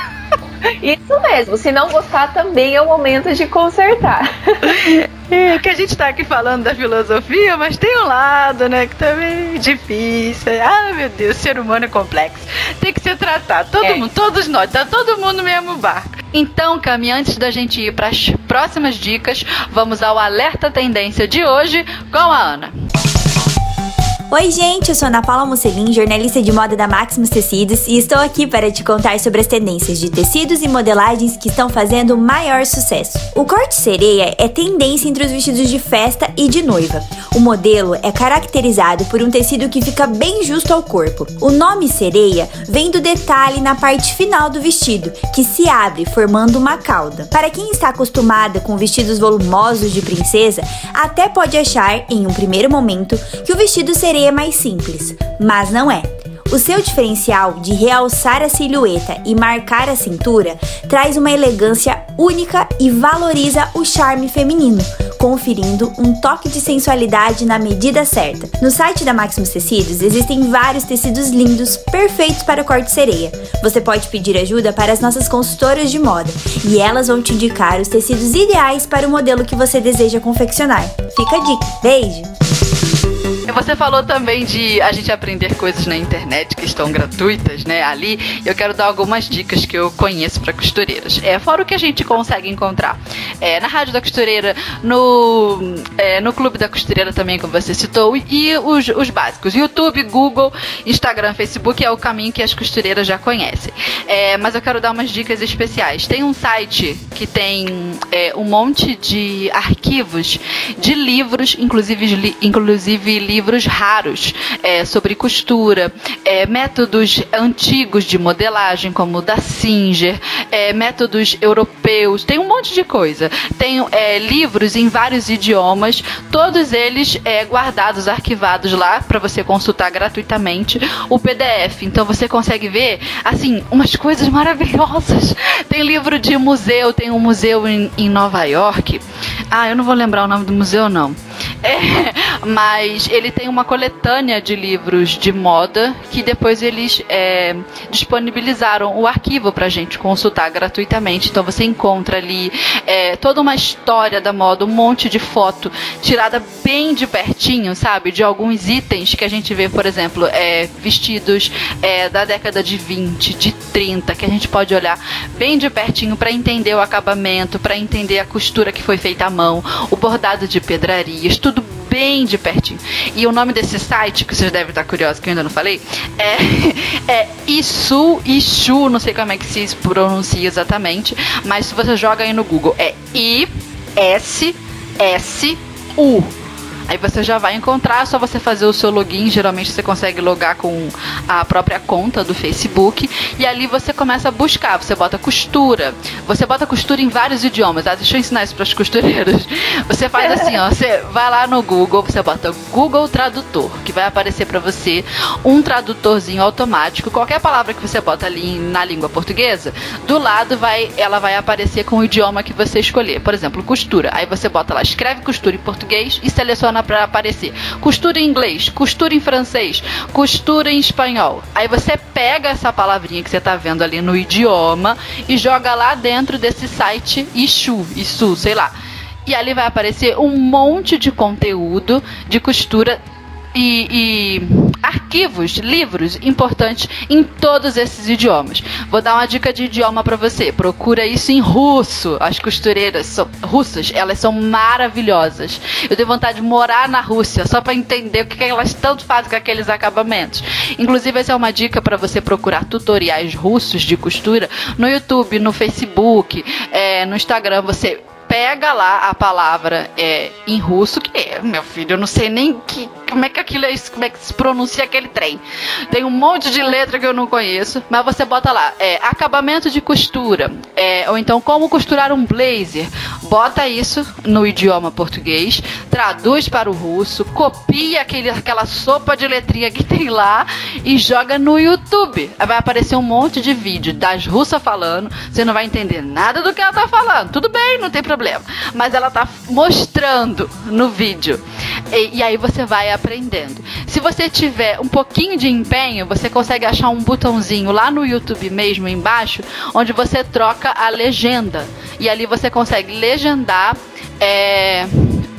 Isso mesmo, se não gostar também é o momento de consertar. É, que a gente tá aqui falando da filosofia, mas tem um lado, né, que também é difícil. Ah, meu Deus, o ser humano é complexo. Tem que ser tratado. Todo é. mundo, todos nós, tá todo mundo no mesmo barco. Então, Cami, antes da gente ir para as próximas dicas, vamos ao alerta tendência de hoje com a Ana. Oi, gente, eu sou Ana Paula Musselin, jornalista de moda da Maximus Tecidos, e estou aqui para te contar sobre as tendências de tecidos e modelagens que estão fazendo maior sucesso. O corte sereia é tendência entre os vestidos de festa e de noiva. O modelo é caracterizado por um tecido que fica bem justo ao corpo. O nome sereia vem do detalhe na parte final do vestido, que se abre formando uma cauda. Para quem está acostumada com vestidos volumosos de princesa, até pode achar, em um primeiro momento, que o vestido sereia seria mais simples, mas não é. O seu diferencial de realçar a silhueta e marcar a cintura traz uma elegância única e valoriza o charme feminino, conferindo um toque de sensualidade na medida certa. No site da Maximus Tecidos existem vários tecidos lindos, perfeitos para o corte sereia. Você pode pedir ajuda para as nossas consultoras de moda e elas vão te indicar os tecidos ideais para o modelo que você deseja confeccionar. Fica a dica. Beijo! Você falou também de a gente aprender coisas na internet que estão gratuitas, né? Ali, eu quero dar algumas dicas que eu conheço para costureiras. É, fora o que a gente consegue encontrar é, na Rádio da Costureira, no, é, no Clube da Costureira também, como você citou, e os, os básicos: YouTube, Google, Instagram, Facebook é o caminho que as costureiras já conhecem. É, mas eu quero dar umas dicas especiais. Tem um site que tem é, um monte de arquivos de livros, inclusive, inclusive livros livros raros é, sobre costura, é, métodos antigos de modelagem, como o da Singer, é, métodos europeus, tem um monte de coisa. Tem é, livros em vários idiomas, todos eles é, guardados, arquivados lá para você consultar gratuitamente o PDF. Então você consegue ver, assim, umas coisas maravilhosas. Tem livro de museu, tem um museu em, em Nova York. Ah, eu não vou lembrar o nome do museu, não. É, mas ele tem uma coletânea de livros de moda que depois eles é, disponibilizaram o arquivo pra gente consultar gratuitamente. Então você encontra ali é, toda uma história da moda, um monte de foto tirada bem de pertinho, sabe? De alguns itens que a gente vê, por exemplo, é, vestidos é, da década de 20, de 30, que a gente pode olhar bem de pertinho para entender o acabamento, para entender a costura que foi feita à mão, o bordado de pedrarias, tudo bem de pertinho. E o nome desse site, que vocês devem estar curiosos, que eu ainda não falei, é, é Isu, Ishu, não sei como é que se pronuncia exatamente, mas se você joga aí no Google, é I-S-S-U. Aí você já vai encontrar, é só você fazer o seu login. Geralmente você consegue logar com a própria conta do Facebook. E ali você começa a buscar. Você bota costura. Você bota costura em vários idiomas. Ah, deixa eu ensinar isso para as costureiras. Você faz assim, ó. Você vai lá no Google, você bota Google Tradutor, que vai aparecer para você um tradutorzinho automático. Qualquer palavra que você bota ali na língua portuguesa, do lado vai, ela vai aparecer com o idioma que você escolher. Por exemplo, costura. Aí você bota lá, escreve costura em português e seleciona para aparecer. Costura em inglês, costura em francês, costura em espanhol. Aí você pega essa palavrinha que você está vendo ali no idioma e joga lá dentro desse site Ishu, Isu, sei lá. E ali vai aparecer um monte de conteúdo de costura e, e, arquivos, livros importantes em todos esses idiomas. Vou dar uma dica de idioma para você. Procura isso em russo. As costureiras são, russas, elas são maravilhosas. Eu tenho vontade de morar na Rússia só para entender o que elas tanto fazem com aqueles acabamentos. Inclusive, essa é uma dica para você procurar tutoriais russos de costura no YouTube, no Facebook, é, no Instagram. Você pega lá a palavra é, em russo, que é, meu filho, eu não sei nem que, como é que aquilo é como é que se pronuncia aquele trem. Tem um monte de letra que eu não conheço, mas você bota lá, é, acabamento de costura, é, ou então como costurar um blazer. Bota isso no idioma português, traduz para o russo, copia aquele, aquela sopa de letrinha que tem lá e joga no YouTube. Vai aparecer um monte de vídeo das russas falando, você não vai entender nada do que ela tá falando. Tudo bem, não tem problema problema. Mas ela tá mostrando no vídeo. E, e, aí você vai aprendendo. Se você tiver um pouquinho de empenho, você consegue achar um botãozinho lá no YouTube mesmo embaixo, onde você troca a legenda. E ali você consegue legendar. É,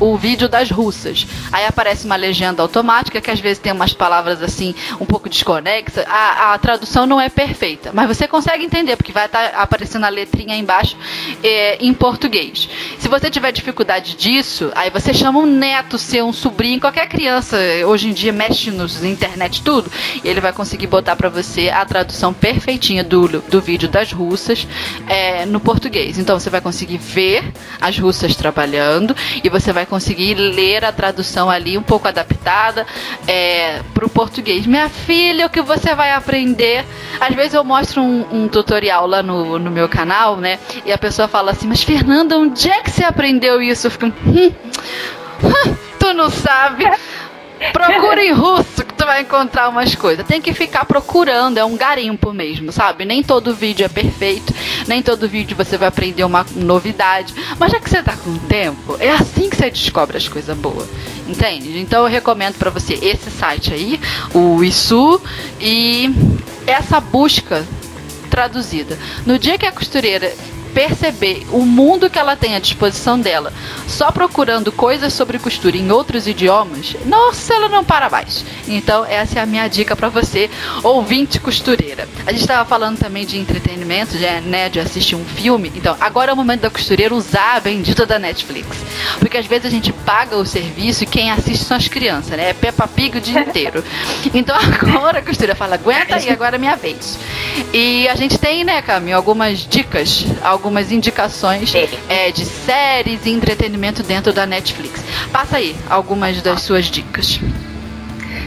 o vídeo das russas. Aí aparece uma legenda automática que às vezes tem umas palavras assim um pouco desconexas. A, a tradução não é perfeita, mas você consegue entender porque vai estar tá aparecendo a letrinha embaixo é, em português. Se você tiver dificuldade disso, aí você chama um neto seu, um sobrinho, qualquer criança hoje em dia mexe nos internet tudo, e ele vai conseguir botar para você a tradução perfeitinha do, do vídeo das russas é, no português. Então você vai conseguir ver as russas trabalhando e você vai conseguir ler a tradução ali um pouco adaptada é, para o português. Minha filha, o que você vai aprender? Às vezes eu mostro um, um tutorial lá no, no meu canal, né? E a pessoa fala assim, mas Fernanda, onde é que você aprendeu isso? Eu fico, hum, hum, tu não sabe. Procura em russo que tu vai encontrar umas coisas. Tem que ficar procurando, é um garimpo mesmo, sabe? Nem todo vídeo é perfeito, nem todo vídeo você vai aprender uma novidade. Mas já que você tá com tempo, é assim que você descobre as coisas boas. Entende? Então eu recomendo para você esse site aí, o Isu, e essa busca traduzida. No dia que a costureira perceber o mundo que ela tem à disposição dela, só procurando coisas sobre costura em outros idiomas, nossa, ela não para mais. Então, essa é a minha dica para você, ouvinte costureira. A gente estava falando também de entretenimento, de, né, de assistir um filme. Então, agora é o momento da costureira usar a bendita da Netflix. Porque às vezes a gente paga o serviço e quem assiste são as crianças, né? É Peppa Pig o dia inteiro. Então, agora a costureira fala, aguenta aí, agora é minha vez. E a gente tem, né, Caminho, algumas dicas, algumas indicações é, de séries e entretenimento dentro da Netflix. Passa aí algumas das suas dicas.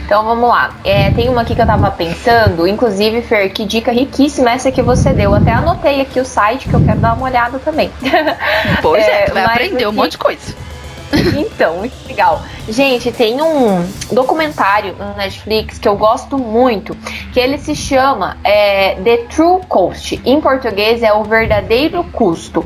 Então vamos lá. É, tem uma aqui que eu tava pensando, inclusive, Fer, que dica riquíssima essa que você deu. Até anotei aqui o site que eu quero dar uma olhada também. Pois é, é vai aprender aqui... um monte de coisa. Então, muito legal. Gente, tem um documentário no Netflix que eu gosto muito, que ele se chama é, The True Cost. Em português é o verdadeiro custo.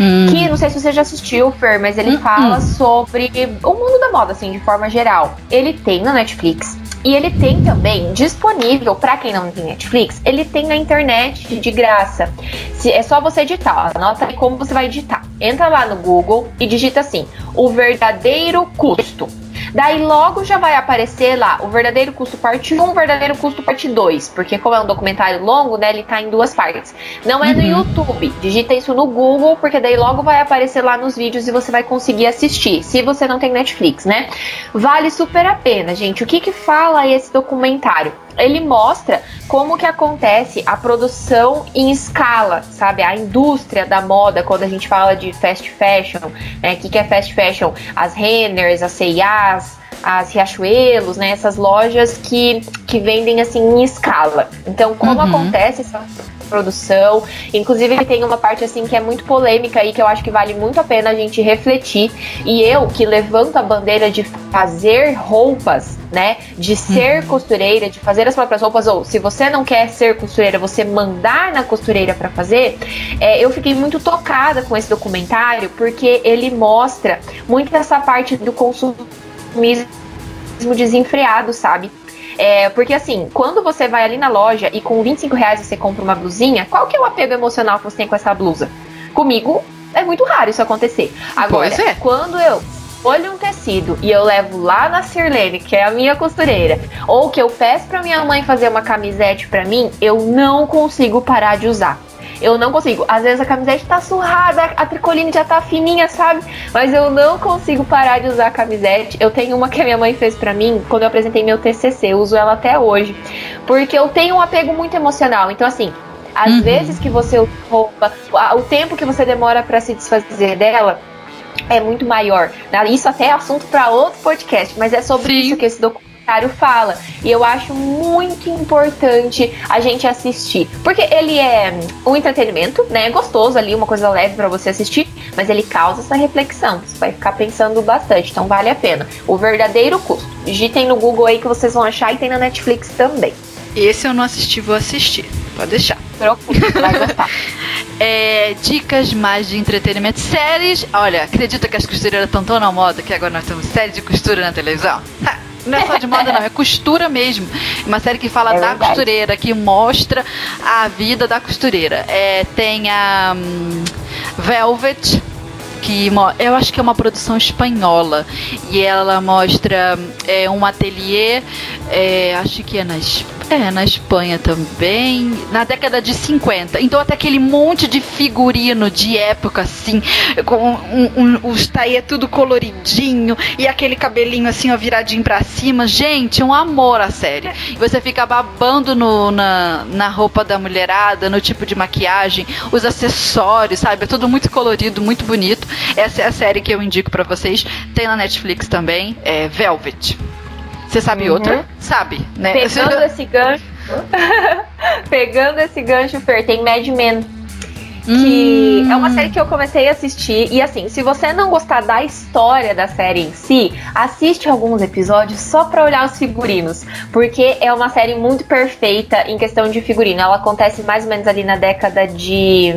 Hum. Que não sei se você já assistiu, Fer, mas ele hum, fala hum. sobre o mundo da moda, assim, de forma geral. Ele tem na Netflix. E ele tem também disponível, para quem não tem Netflix, ele tem na internet de graça. Se, é só você editar, anota aí como você vai editar. Entra lá no Google e digita assim: o verdadeiro custo. Daí logo já vai aparecer lá o verdadeiro custo parte 1, o verdadeiro custo parte 2. Porque como é um documentário longo, né, ele tá em duas partes. Não é no uhum. YouTube. Digita isso no Google, porque daí logo vai aparecer lá nos vídeos e você vai conseguir assistir. Se você não tem Netflix, né? Vale super a pena, gente. O que que fala esse documentário? Ele mostra como que acontece a produção em escala, sabe? A indústria da moda, quando a gente fala de fast fashion, né? O que, que é fast fashion? As Renners, as C&As, as Riachuelos, né? Essas lojas que, que vendem assim em escala. Então, como uhum. acontece essa produção. Inclusive, ele tem uma parte assim que é muito polêmica aí, que eu acho que vale muito a pena a gente refletir. E eu, que levanto a bandeira de fazer roupas, né? De ser uhum. costureira, de fazer as próprias roupas, ou se você não quer ser costureira, você mandar na costureira para fazer. É, eu fiquei muito tocada com esse documentário, porque ele mostra muito essa parte do consumismo desenfreado, sabe? É, porque assim, quando você vai ali na loja e com 25 reais você compra uma blusinha, qual que é o apego emocional que você tem com essa blusa? Comigo é muito raro isso acontecer. Agora, é. quando eu olho um tecido e eu levo lá na Sirlene, que é a minha costureira, ou que eu peço para minha mãe fazer uma camisete para mim, eu não consigo parar de usar. Eu não consigo. Às vezes a camiseta tá surrada, a tricoline já tá fininha, sabe? Mas eu não consigo parar de usar a camisete. Eu tenho uma que a minha mãe fez para mim quando eu apresentei meu TCC. Eu uso ela até hoje. Porque eu tenho um apego muito emocional. Então, assim, às uhum. vezes que você usa roupa, o tempo que você demora para se desfazer dela é muito maior. Isso até é assunto para outro podcast, mas é sobre Sim. isso que esse documento documentário fala. E eu acho muito importante a gente assistir. Porque ele é um entretenimento, né? É gostoso ali, uma coisa leve para você assistir, mas ele causa essa reflexão. Você vai ficar pensando bastante, então vale a pena. O verdadeiro custo. Digitem no Google aí que vocês vão achar e tem na Netflix também. Esse eu não assisti, vou assistir. Pode deixar. Preocupe, vai gostar. é, dicas mais de entretenimento. Séries. Olha, acredita que as costureiras estão tão na moda que agora nós temos séries de costura na televisão? Ha! Não é só de moda, não, é costura mesmo. Uma série que fala é da verdade. costureira, que mostra a vida da costureira. É, tem a um, Velvet, que eu acho que é uma produção espanhola e ela mostra é, um ateliê, é, acho que é na é, na Espanha também, na década de 50. Então até aquele monte de figurino de época, assim, com um, um, os taie tudo coloridinho e aquele cabelinho assim, ó, viradinho pra cima. Gente, um amor a série. Você fica babando no, na, na roupa da mulherada, no tipo de maquiagem, os acessórios, sabe? É tudo muito colorido, muito bonito. Essa é a série que eu indico para vocês. Tem na Netflix também, é Velvet. Você sabe uhum. outra? Sabe, né? Pegando esse gancho. pegando esse gancho, Fer, tem Mad Men. Que hum. é uma série que eu comecei a assistir. E assim, se você não gostar da história da série em si, assiste alguns episódios só pra olhar os figurinos. Porque é uma série muito perfeita em questão de figurino. Ela acontece mais ou menos ali na década de.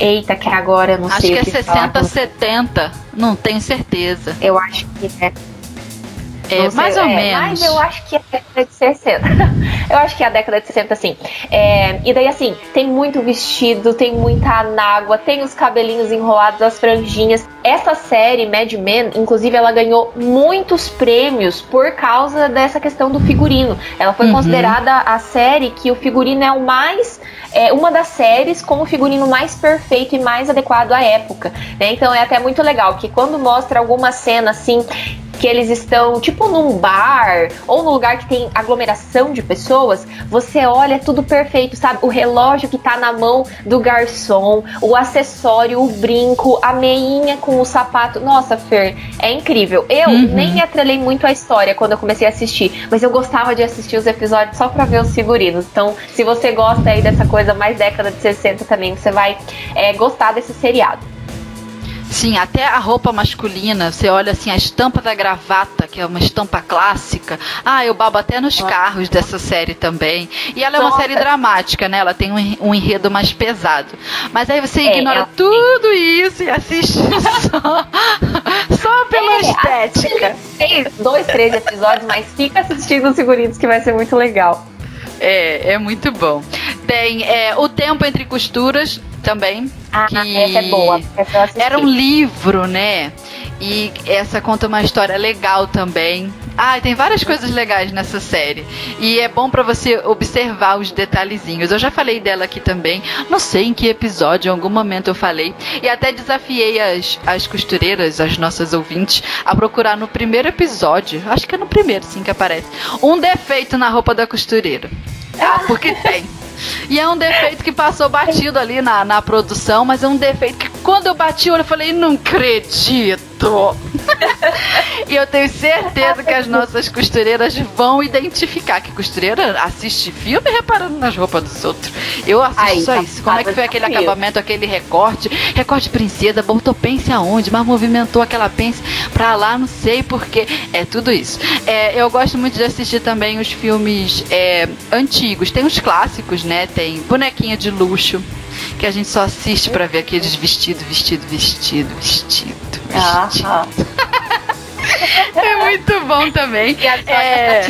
Eita, que agora eu não acho sei. Acho que é 60, 70. Não tenho certeza. Eu acho que é. É, mais ou é, menos. Mas eu acho que é a década de 60. eu acho que é a década de 60, sim. É, e daí, assim, tem muito vestido, tem muita anágua, tem os cabelinhos enrolados, as franjinhas. Essa série, Mad Men, inclusive, ela ganhou muitos prêmios por causa dessa questão do figurino. Ela foi uhum. considerada a série que o figurino é o mais. É uma das séries com o figurino mais perfeito e mais adequado à época. Né? Então é até muito legal que quando mostra alguma cena assim que eles estão tipo num bar ou num lugar que tem aglomeração de pessoas, você olha tudo perfeito, sabe? O relógio que tá na mão do garçom, o acessório, o brinco, a meinha com o sapato. Nossa, Fer, é incrível. Eu uhum. nem me atrelei muito à história quando eu comecei a assistir, mas eu gostava de assistir os episódios só pra ver os figurinos. Então, se você gosta aí dessa coisa mais década de 60 também, você vai é, gostar desse seriado. Sim, até a roupa masculina, você olha assim, a estampa da gravata, que é uma estampa clássica. Ah, eu babo até nos carros dessa série também. E ela é uma série dramática, né? Ela tem um, um enredo mais pesado. Mas aí você é, ignora é, tudo isso e assiste só, só pela é, estética. Tem dois, três episódios, mas fica assistindo os figurinos que vai ser muito legal. É, é muito bom. Tem é, O Tempo Entre Costuras também. Ah, que essa é boa. Essa era um livro, né? E essa conta uma história legal também. Ah, tem várias coisas legais nessa série. E é bom para você observar os detalhezinhos. Eu já falei dela aqui também. Não sei em que episódio, em algum momento eu falei. E até desafiei as, as costureiras, as nossas ouvintes, a procurar no primeiro episódio. Acho que é no primeiro, sim, que aparece. Um defeito na roupa da costureira. Ah, porque tem. E é um defeito que passou batido ali na, na produção, mas é um defeito que quando eu bati eu falei, não acredito. e eu tenho certeza que as nossas costureiras vão identificar que costureira assiste filme reparando nas roupas dos outros. Eu assisto Aí, só tá isso. Como é que foi aquele acabamento, aquele recorte? Recorte princesa, botou pence aonde? Mas movimentou aquela pence pra lá, não sei porquê. É tudo isso. É, eu gosto muito de assistir também os filmes é, antigos. Tem os clássicos, né? Tem Bonequinha de Luxo que a gente só assiste para ver aqueles vestido, vestido, vestido, vestido. Ah, vestido. Ah. é muito bom também. E as é...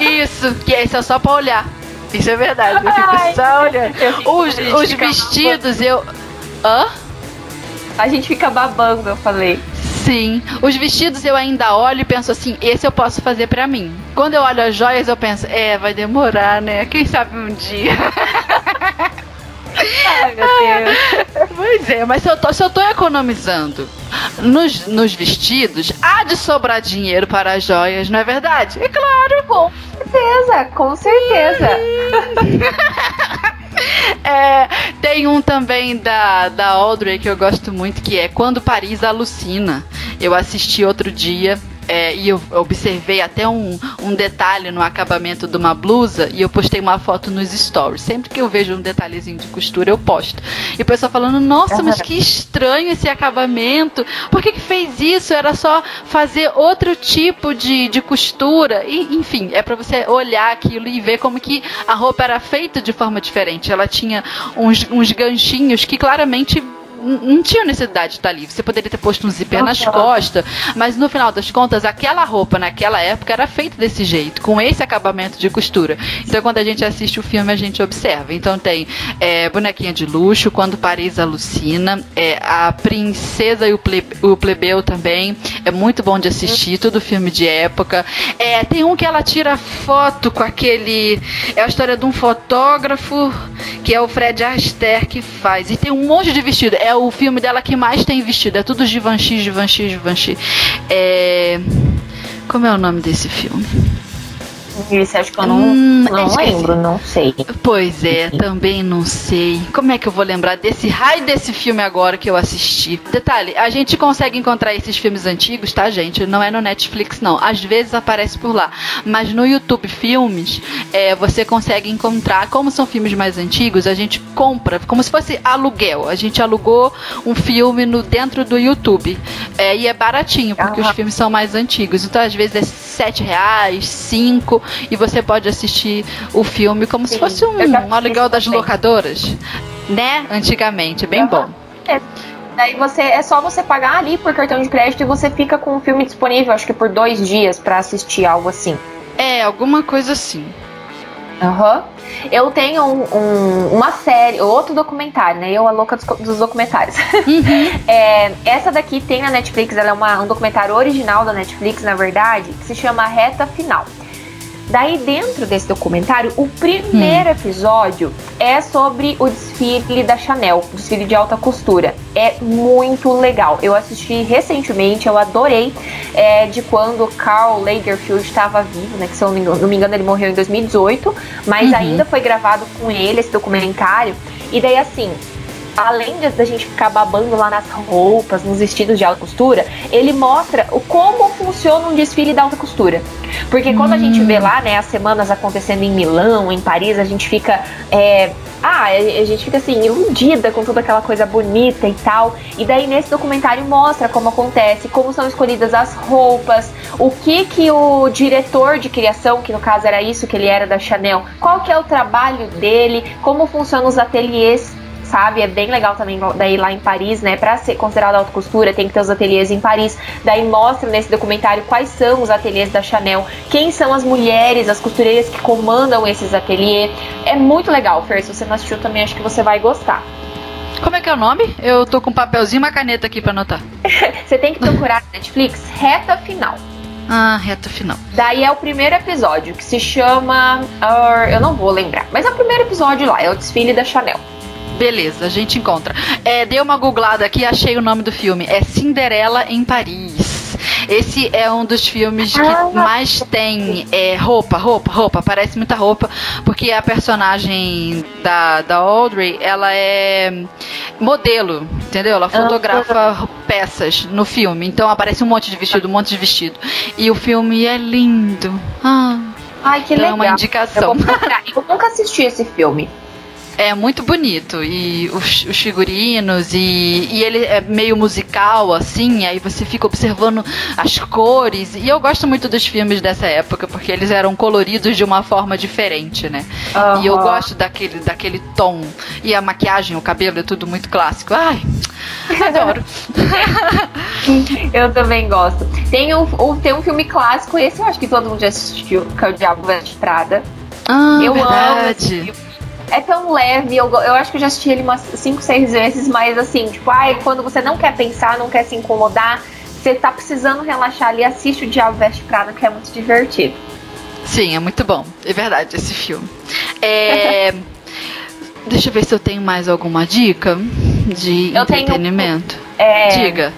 Isso, que esse é só pra olhar. Isso é verdade, eu fico Ai, só olhando. Os, os vestidos, eu. Hã? A gente fica babando, eu falei. Sim, os vestidos eu ainda olho e penso assim, esse eu posso fazer para mim. Quando eu olho as joias, eu penso, é, vai demorar, né? Quem sabe um dia. Ai, meu Deus. Pois é, mas se eu tô, se eu tô economizando nos, nos vestidos, há de sobrar dinheiro para as joias, não é verdade? É claro. Com certeza, com certeza. É, tem um também da, da Audrey que eu gosto muito, que é Quando Paris Alucina. Eu assisti outro dia é, e eu observei até um, um detalhe no acabamento de uma blusa e eu postei uma foto nos stories. Sempre que eu vejo um detalhezinho de costura, eu posto. E o pessoal falando, nossa, mas que estranho esse acabamento. Por que, que fez isso? Era só fazer outro tipo de, de costura. E, enfim, é para você olhar aquilo e ver como que a roupa era feita de forma diferente. Ela tinha uns, uns ganchinhos que claramente não tinha necessidade de estar ali. Você poderia ter posto um zíper nas costas, mas no final das contas, aquela roupa naquela época era feita desse jeito, com esse acabamento de costura. Então, quando a gente assiste o filme, a gente observa. Então, tem é, Bonequinha de Luxo, Quando Paris Alucina, é, A Princesa e o, Ple, o Plebeu também. É muito bom de assistir, tudo filme de época. É, tem um que ela tira foto com aquele. É a história de um fotógrafo que é o Fred Astaire que faz. E tem um monte de vestido. É o filme dela que mais tem vestido. É tudo Givenchy, Givenchy, Givenchy. É... Como é o nome desse filme? Esse acho que eu não, hum, não lembro, não sei. Pois é, também não sei. Como é que eu vou lembrar desse raio desse filme agora que eu assisti? Detalhe, a gente consegue encontrar esses filmes antigos, tá, gente? Não é no Netflix, não. Às vezes aparece por lá. Mas no YouTube Filmes, é, você consegue encontrar. Como são filmes mais antigos, a gente compra, como se fosse aluguel. A gente alugou um filme no, dentro do YouTube. É, e é baratinho, porque os filmes são mais antigos. Então, às vezes é sete reais, cinco e você pode assistir o filme como Sim, se fosse um, um aluguel das locadoras, né? Antigamente, bem uhum. bom. É. Daí você é só você pagar ali por cartão de crédito e você fica com o filme disponível, acho que por dois dias para assistir algo assim. É, alguma coisa assim. Aham. Uhum. Eu tenho um, um, uma série, outro documentário, né? Eu, a louca dos, dos documentários. Uhum. é, essa daqui tem na Netflix, ela é uma, um documentário original da Netflix, na verdade, que se chama Reta Final. Daí, dentro desse documentário, o primeiro hum. episódio é sobre o desfile da Chanel, o desfile de alta costura. É muito legal. Eu assisti recentemente, eu adorei é, de quando Carl Lagerfeld estava vivo, né? Que se eu não me engano, ele morreu em 2018, mas uhum. ainda foi gravado com ele esse documentário. E daí, assim, além da gente ficar babando lá nas roupas, nos vestidos de alta costura, ele mostra o como funciona um desfile da alta costura. Porque quando hum. a gente vê lá, né, as semanas acontecendo em Milão, em Paris, a gente fica. É, ah, a gente fica assim, iludida com toda aquela coisa bonita e tal. E daí nesse documentário mostra como acontece, como são escolhidas as roupas, o que que o diretor de criação, que no caso era isso que ele era da Chanel, qual que é o trabalho dele, como funcionam os ateliês sabe? É bem legal também daí lá em Paris, né? Para ser considerado alta costura, tem que ter os ateliês em Paris. Daí mostra nesse documentário quais são os ateliês da Chanel, quem são as mulheres, as costureiras que comandam esses ateliês. É muito legal, Fer. Se você não assistiu também, acho que você vai gostar. Como é que é o nome? Eu tô com um papelzinho e uma caneta aqui para anotar. você tem que procurar na Netflix Reta Final. Ah, reta final. Daí é o primeiro episódio que se chama. Uh, eu não vou lembrar, mas é o primeiro episódio lá, é o desfile da Chanel. Beleza, a gente encontra. É, dei uma googlada aqui achei o nome do filme. É Cinderela em Paris. Esse é um dos filmes que ah, mais tem é, roupa, roupa, roupa. Parece muita roupa, porque a personagem da, da Audrey, ela é modelo, entendeu? Ela fotografa peças no filme. Então aparece um monte de vestido, um monte de vestido. E o filme é lindo. Ah. Ai, que então legal. É uma indicação. Eu, eu nunca assisti esse filme. É muito bonito. E os, os figurinos, e, e, ele é meio musical, assim, aí você fica observando as cores. E eu gosto muito dos filmes dessa época, porque eles eram coloridos de uma forma diferente, né? Uhum. E eu gosto daquele, daquele tom. E a maquiagem, o cabelo é tudo muito clássico. Ai, adoro. eu também gosto. Tem um, tem um filme clássico, esse eu acho que todo mundo já assistiu, que é o Diabo Veste Prada. Ah, eu verdade. amo é tão leve, eu, eu acho que eu já assisti ele umas 5, 6 vezes, mas assim, tipo, ai, quando você não quer pensar, não quer se incomodar, você tá precisando relaxar ali, assiste o Diabo Veste Prada, que é muito divertido. Sim, é muito bom. É verdade esse filme. É... Deixa eu ver se eu tenho mais alguma dica de eu entretenimento. Tenho, é, Diga.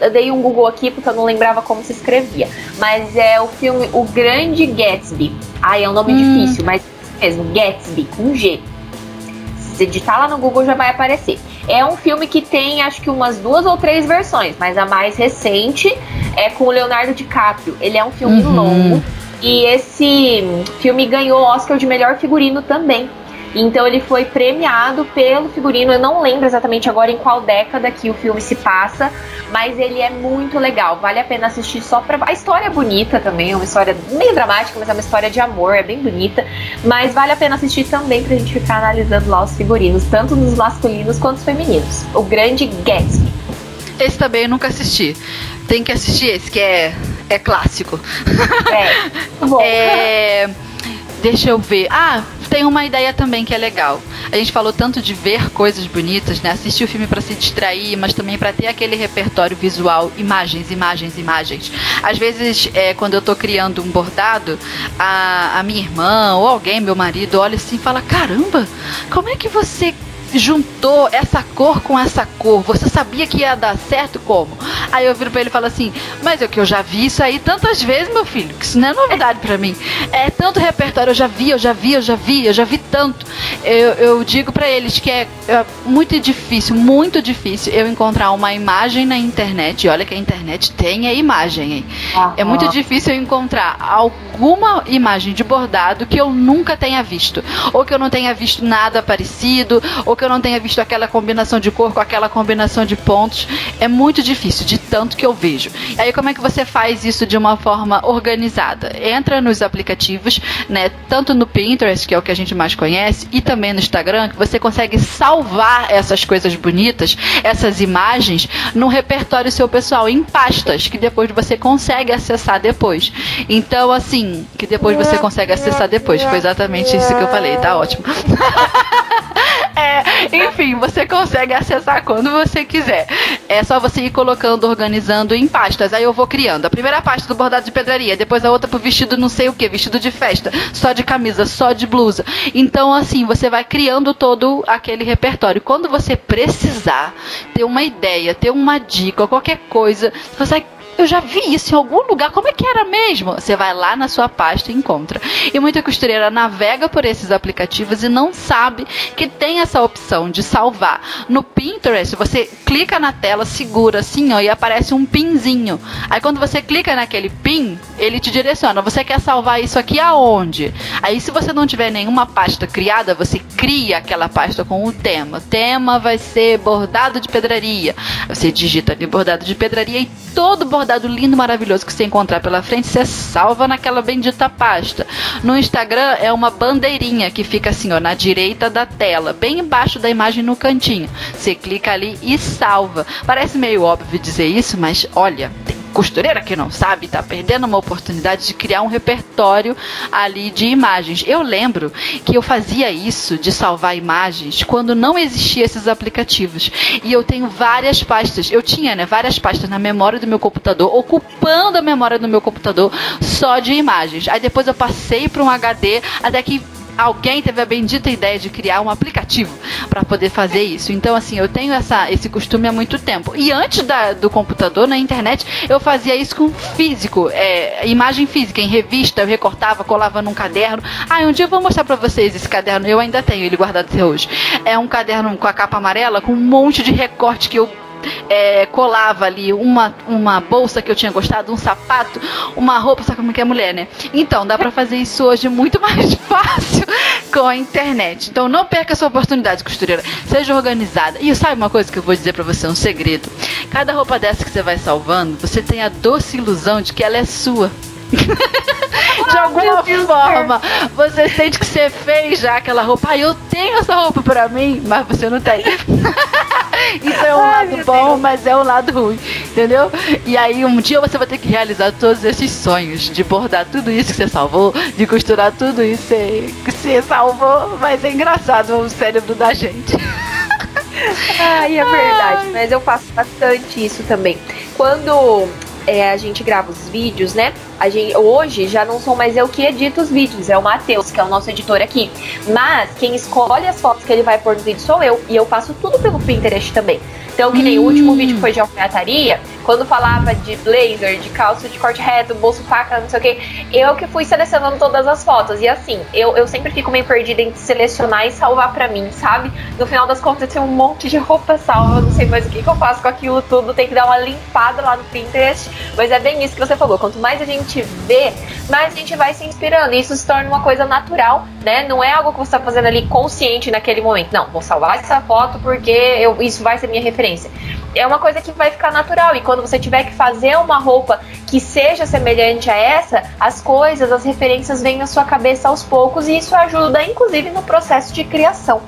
Eu dei um Google aqui porque eu não lembrava como se escrevia. Mas é o filme O Grande Gatsby. Ai, é um nome hum. difícil, mas mesmo, Gatsby, com G. Se digitar lá no Google já vai aparecer. É um filme que tem acho que umas duas ou três versões, mas a mais recente é com o Leonardo DiCaprio. Ele é um filme uhum. longo e esse filme ganhou o Oscar de melhor figurino também. Então ele foi premiado pelo figurino. Eu não lembro exatamente agora em qual década que o filme se passa, mas ele é muito legal. Vale a pena assistir só pra. A história é bonita também, é uma história meio dramática, mas é uma história de amor, é bem bonita. Mas vale a pena assistir também pra gente ficar analisando lá os figurinos, tanto nos masculinos quanto os femininos. O Grande Gatsby. Esse também eu nunca assisti. Tem que assistir esse, que é, é clássico. É. Bom. É, deixa eu ver. Ah, tem uma ideia também que é legal. A gente falou tanto de ver coisas bonitas, né? Assistir o filme para se distrair, mas também para ter aquele repertório visual, imagens, imagens, imagens. Às vezes, é, quando eu tô criando um bordado, a, a minha irmã ou alguém, meu marido, olha assim e fala: Caramba, como é que você juntou essa cor com essa cor. Você sabia que ia dar certo como? Aí eu viro pra ele e falo assim: Mas é que eu já vi isso aí tantas vezes, meu filho, que isso não é novidade para mim. É tanto repertório, eu já vi, eu já vi, eu já vi, eu já vi tanto. Eu, eu digo para eles que é, é, muito difícil, muito difícil eu encontrar uma imagem na internet. E olha que a internet tem a imagem, hein? Uhum. É muito difícil eu encontrar alguma imagem de bordado que eu nunca tenha visto. Ou que eu não tenha visto nada parecido, ou que eu não tenha visto aquela combinação de cor com aquela combinação de pontos. É muito difícil, de tanto que eu vejo. E aí, como é que você faz isso de uma forma organizada? Entra nos aplicativos, né? Tanto no Pinterest, que é o que a gente mais conhece, e também no Instagram, que você consegue salvar essas coisas bonitas, essas imagens, no repertório seu pessoal, em pastas, que depois você consegue acessar depois. Então, assim, que depois você consegue acessar depois. Foi exatamente isso que eu falei, tá ótimo. É, enfim, você consegue acessar quando você quiser. É só você ir colocando, organizando em pastas. Aí eu vou criando. A primeira pasta do bordado de pedraria, depois a outra pro vestido não sei o que, vestido de festa, só de camisa, só de blusa. Então, assim, você vai criando todo aquele repertório. Quando você precisar ter uma ideia, ter uma dica, qualquer coisa, você eu já vi isso em algum lugar, como é que era mesmo? Você vai lá na sua pasta e encontra. E muita costureira navega por esses aplicativos e não sabe que tem essa opção de salvar. No Pinterest, você clica na tela, segura assim, ó, e aparece um pinzinho. Aí quando você clica naquele pin, ele te direciona. Você quer salvar isso aqui aonde? Aí se você não tiver nenhuma pasta criada, você cria aquela pasta com o tema. O tema vai ser bordado de pedraria. Você digita ali bordado de pedraria e todo bordado bordado lindo, maravilhoso que você encontrar pela frente, você salva naquela bendita pasta. No Instagram é uma bandeirinha que fica assim, ó, na direita da tela, bem embaixo da imagem no cantinho. Você clica ali e salva. Parece meio óbvio dizer isso, mas olha, costureira que não sabe está perdendo uma oportunidade de criar um repertório ali de imagens. Eu lembro que eu fazia isso de salvar imagens quando não existiam esses aplicativos. E eu tenho várias pastas. Eu tinha, né, várias pastas na memória do meu computador, ocupando a memória do meu computador só de imagens. Aí depois eu passei para um HD até que alguém teve a bendita ideia de criar um aplicativo para poder fazer isso. Então, assim, eu tenho essa, esse costume há muito tempo. E antes da, do computador, na internet, eu fazia isso com físico, é, imagem física, em revista, eu recortava, colava num caderno. Ah, um dia eu vou mostrar para vocês esse caderno, eu ainda tenho ele guardado até hoje. É um caderno com a capa amarela, com um monte de recorte que eu é, colava ali uma, uma bolsa que eu tinha gostado, um sapato, uma roupa, sabe como é que é mulher, né? Então, dá para fazer isso hoje muito mais fácil com a internet. Então, não perca essa oportunidade, costureira. Seja organizada. E sabe uma coisa que eu vou dizer para você, um segredo. Cada roupa dessa que você vai salvando, você tem a doce ilusão de que ela é sua. de alguma forma, você sente que você fez já aquela roupa. Ah, eu tenho essa roupa pra mim, mas você não tem. Isso é um Ai, lado bom, Deus. mas é um lado ruim, entendeu? E aí um dia você vai ter que realizar todos esses sonhos de bordar tudo isso que você salvou, de costurar tudo isso que você salvou, mas é engraçado o cérebro da gente. Ai, é verdade, Ai. mas eu faço bastante isso também. Quando é, a gente grava os vídeos, né? A gente, hoje já não sou mais eu que edito os vídeos, é o Matheus, que é o nosso editor aqui. Mas quem escolhe as fotos que ele vai pôr no vídeo sou eu. E eu faço tudo pelo Pinterest também. Então, que nem hum. o último vídeo foi de alfaiataria. quando falava de blazer, de calça de corte reto, bolso faca, não sei o que, eu que fui selecionando todas as fotos. E assim, eu, eu sempre fico meio perdida entre selecionar e salvar pra mim, sabe? No final das contas, tem um monte de roupa salva, eu não sei mais o que, que eu faço com aquilo tudo, tem que dar uma limpada lá no Pinterest. Mas é bem isso que você falou, quanto mais a gente vê, mais a gente vai se inspirando. E isso se torna uma coisa natural, né? Não é algo que você tá fazendo ali consciente naquele momento. Não, vou salvar essa foto porque eu, isso vai ser minha referência. É uma coisa que vai ficar natural. E quando você tiver que fazer uma roupa que seja semelhante a essa, as coisas, as referências vêm na sua cabeça aos poucos e isso ajuda, inclusive, no processo de criação.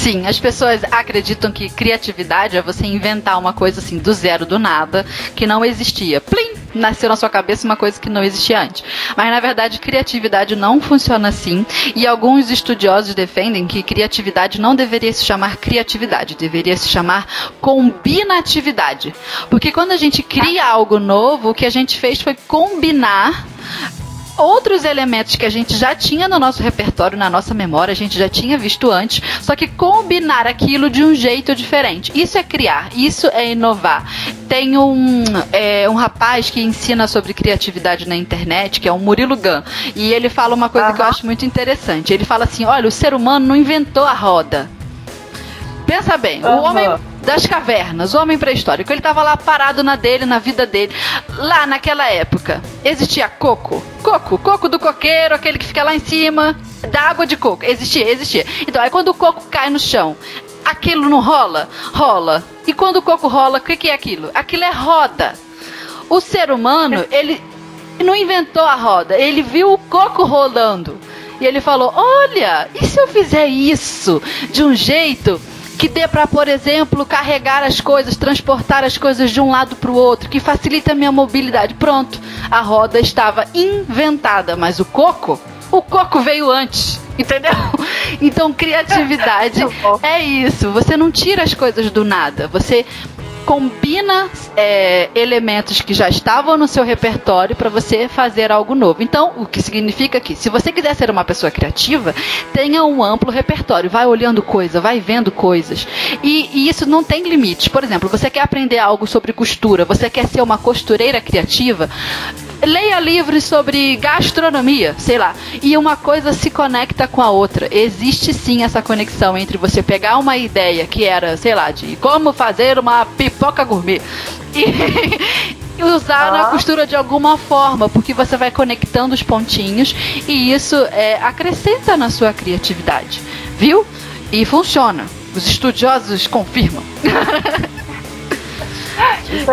Sim, as pessoas acreditam que criatividade é você inventar uma coisa assim do zero, do nada, que não existia. Plim! Nasceu na sua cabeça uma coisa que não existia antes. Mas na verdade, criatividade não funciona assim. E alguns estudiosos defendem que criatividade não deveria se chamar criatividade, deveria se chamar combinatividade. Porque quando a gente cria algo novo, o que a gente fez foi combinar outros elementos que a gente já tinha no nosso repertório, na nossa memória, a gente já tinha visto antes, só que combinar aquilo de um jeito diferente. Isso é criar, isso é inovar. Tem um, é, um rapaz que ensina sobre criatividade na internet, que é o Murilo Gun, e ele fala uma coisa uhum. que eu acho muito interessante. Ele fala assim: olha, o ser humano não inventou a roda. Pensa bem, uhum. o homem das cavernas, homem pré-histórico, ele estava lá parado na dele, na vida dele. Lá naquela época, existia coco? Coco, coco do coqueiro, aquele que fica lá em cima, da água de coco. Existia, existia. Então, aí quando o coco cai no chão, aquilo não rola? Rola. E quando o coco rola, o que, que é aquilo? Aquilo é roda. O ser humano, ele não inventou a roda, ele viu o coco rolando. E ele falou: Olha, e se eu fizer isso de um jeito que dê para, por exemplo, carregar as coisas, transportar as coisas de um lado para o outro, que facilite a minha mobilidade. Pronto, a roda estava inventada, mas o coco, o coco veio antes. Entendeu? Então, criatividade é isso. Você não tira as coisas do nada. Você combina é, elementos que já estavam no seu repertório para você fazer algo novo. Então, o que significa que, se você quiser ser uma pessoa criativa, tenha um amplo repertório. Vai olhando coisa, vai vendo coisas. E, e isso não tem limites. Por exemplo, você quer aprender algo sobre costura, você quer ser uma costureira criativa, leia livros sobre gastronomia, sei lá, e uma coisa se conecta com a outra. Existe sim essa conexão entre você pegar uma ideia que era, sei lá, de como fazer uma pipoca gourmet e, usar ah. na costura de alguma forma, porque você vai conectando os pontinhos e isso é, acrescenta na sua criatividade, viu? E funciona. Os estudiosos confirmam.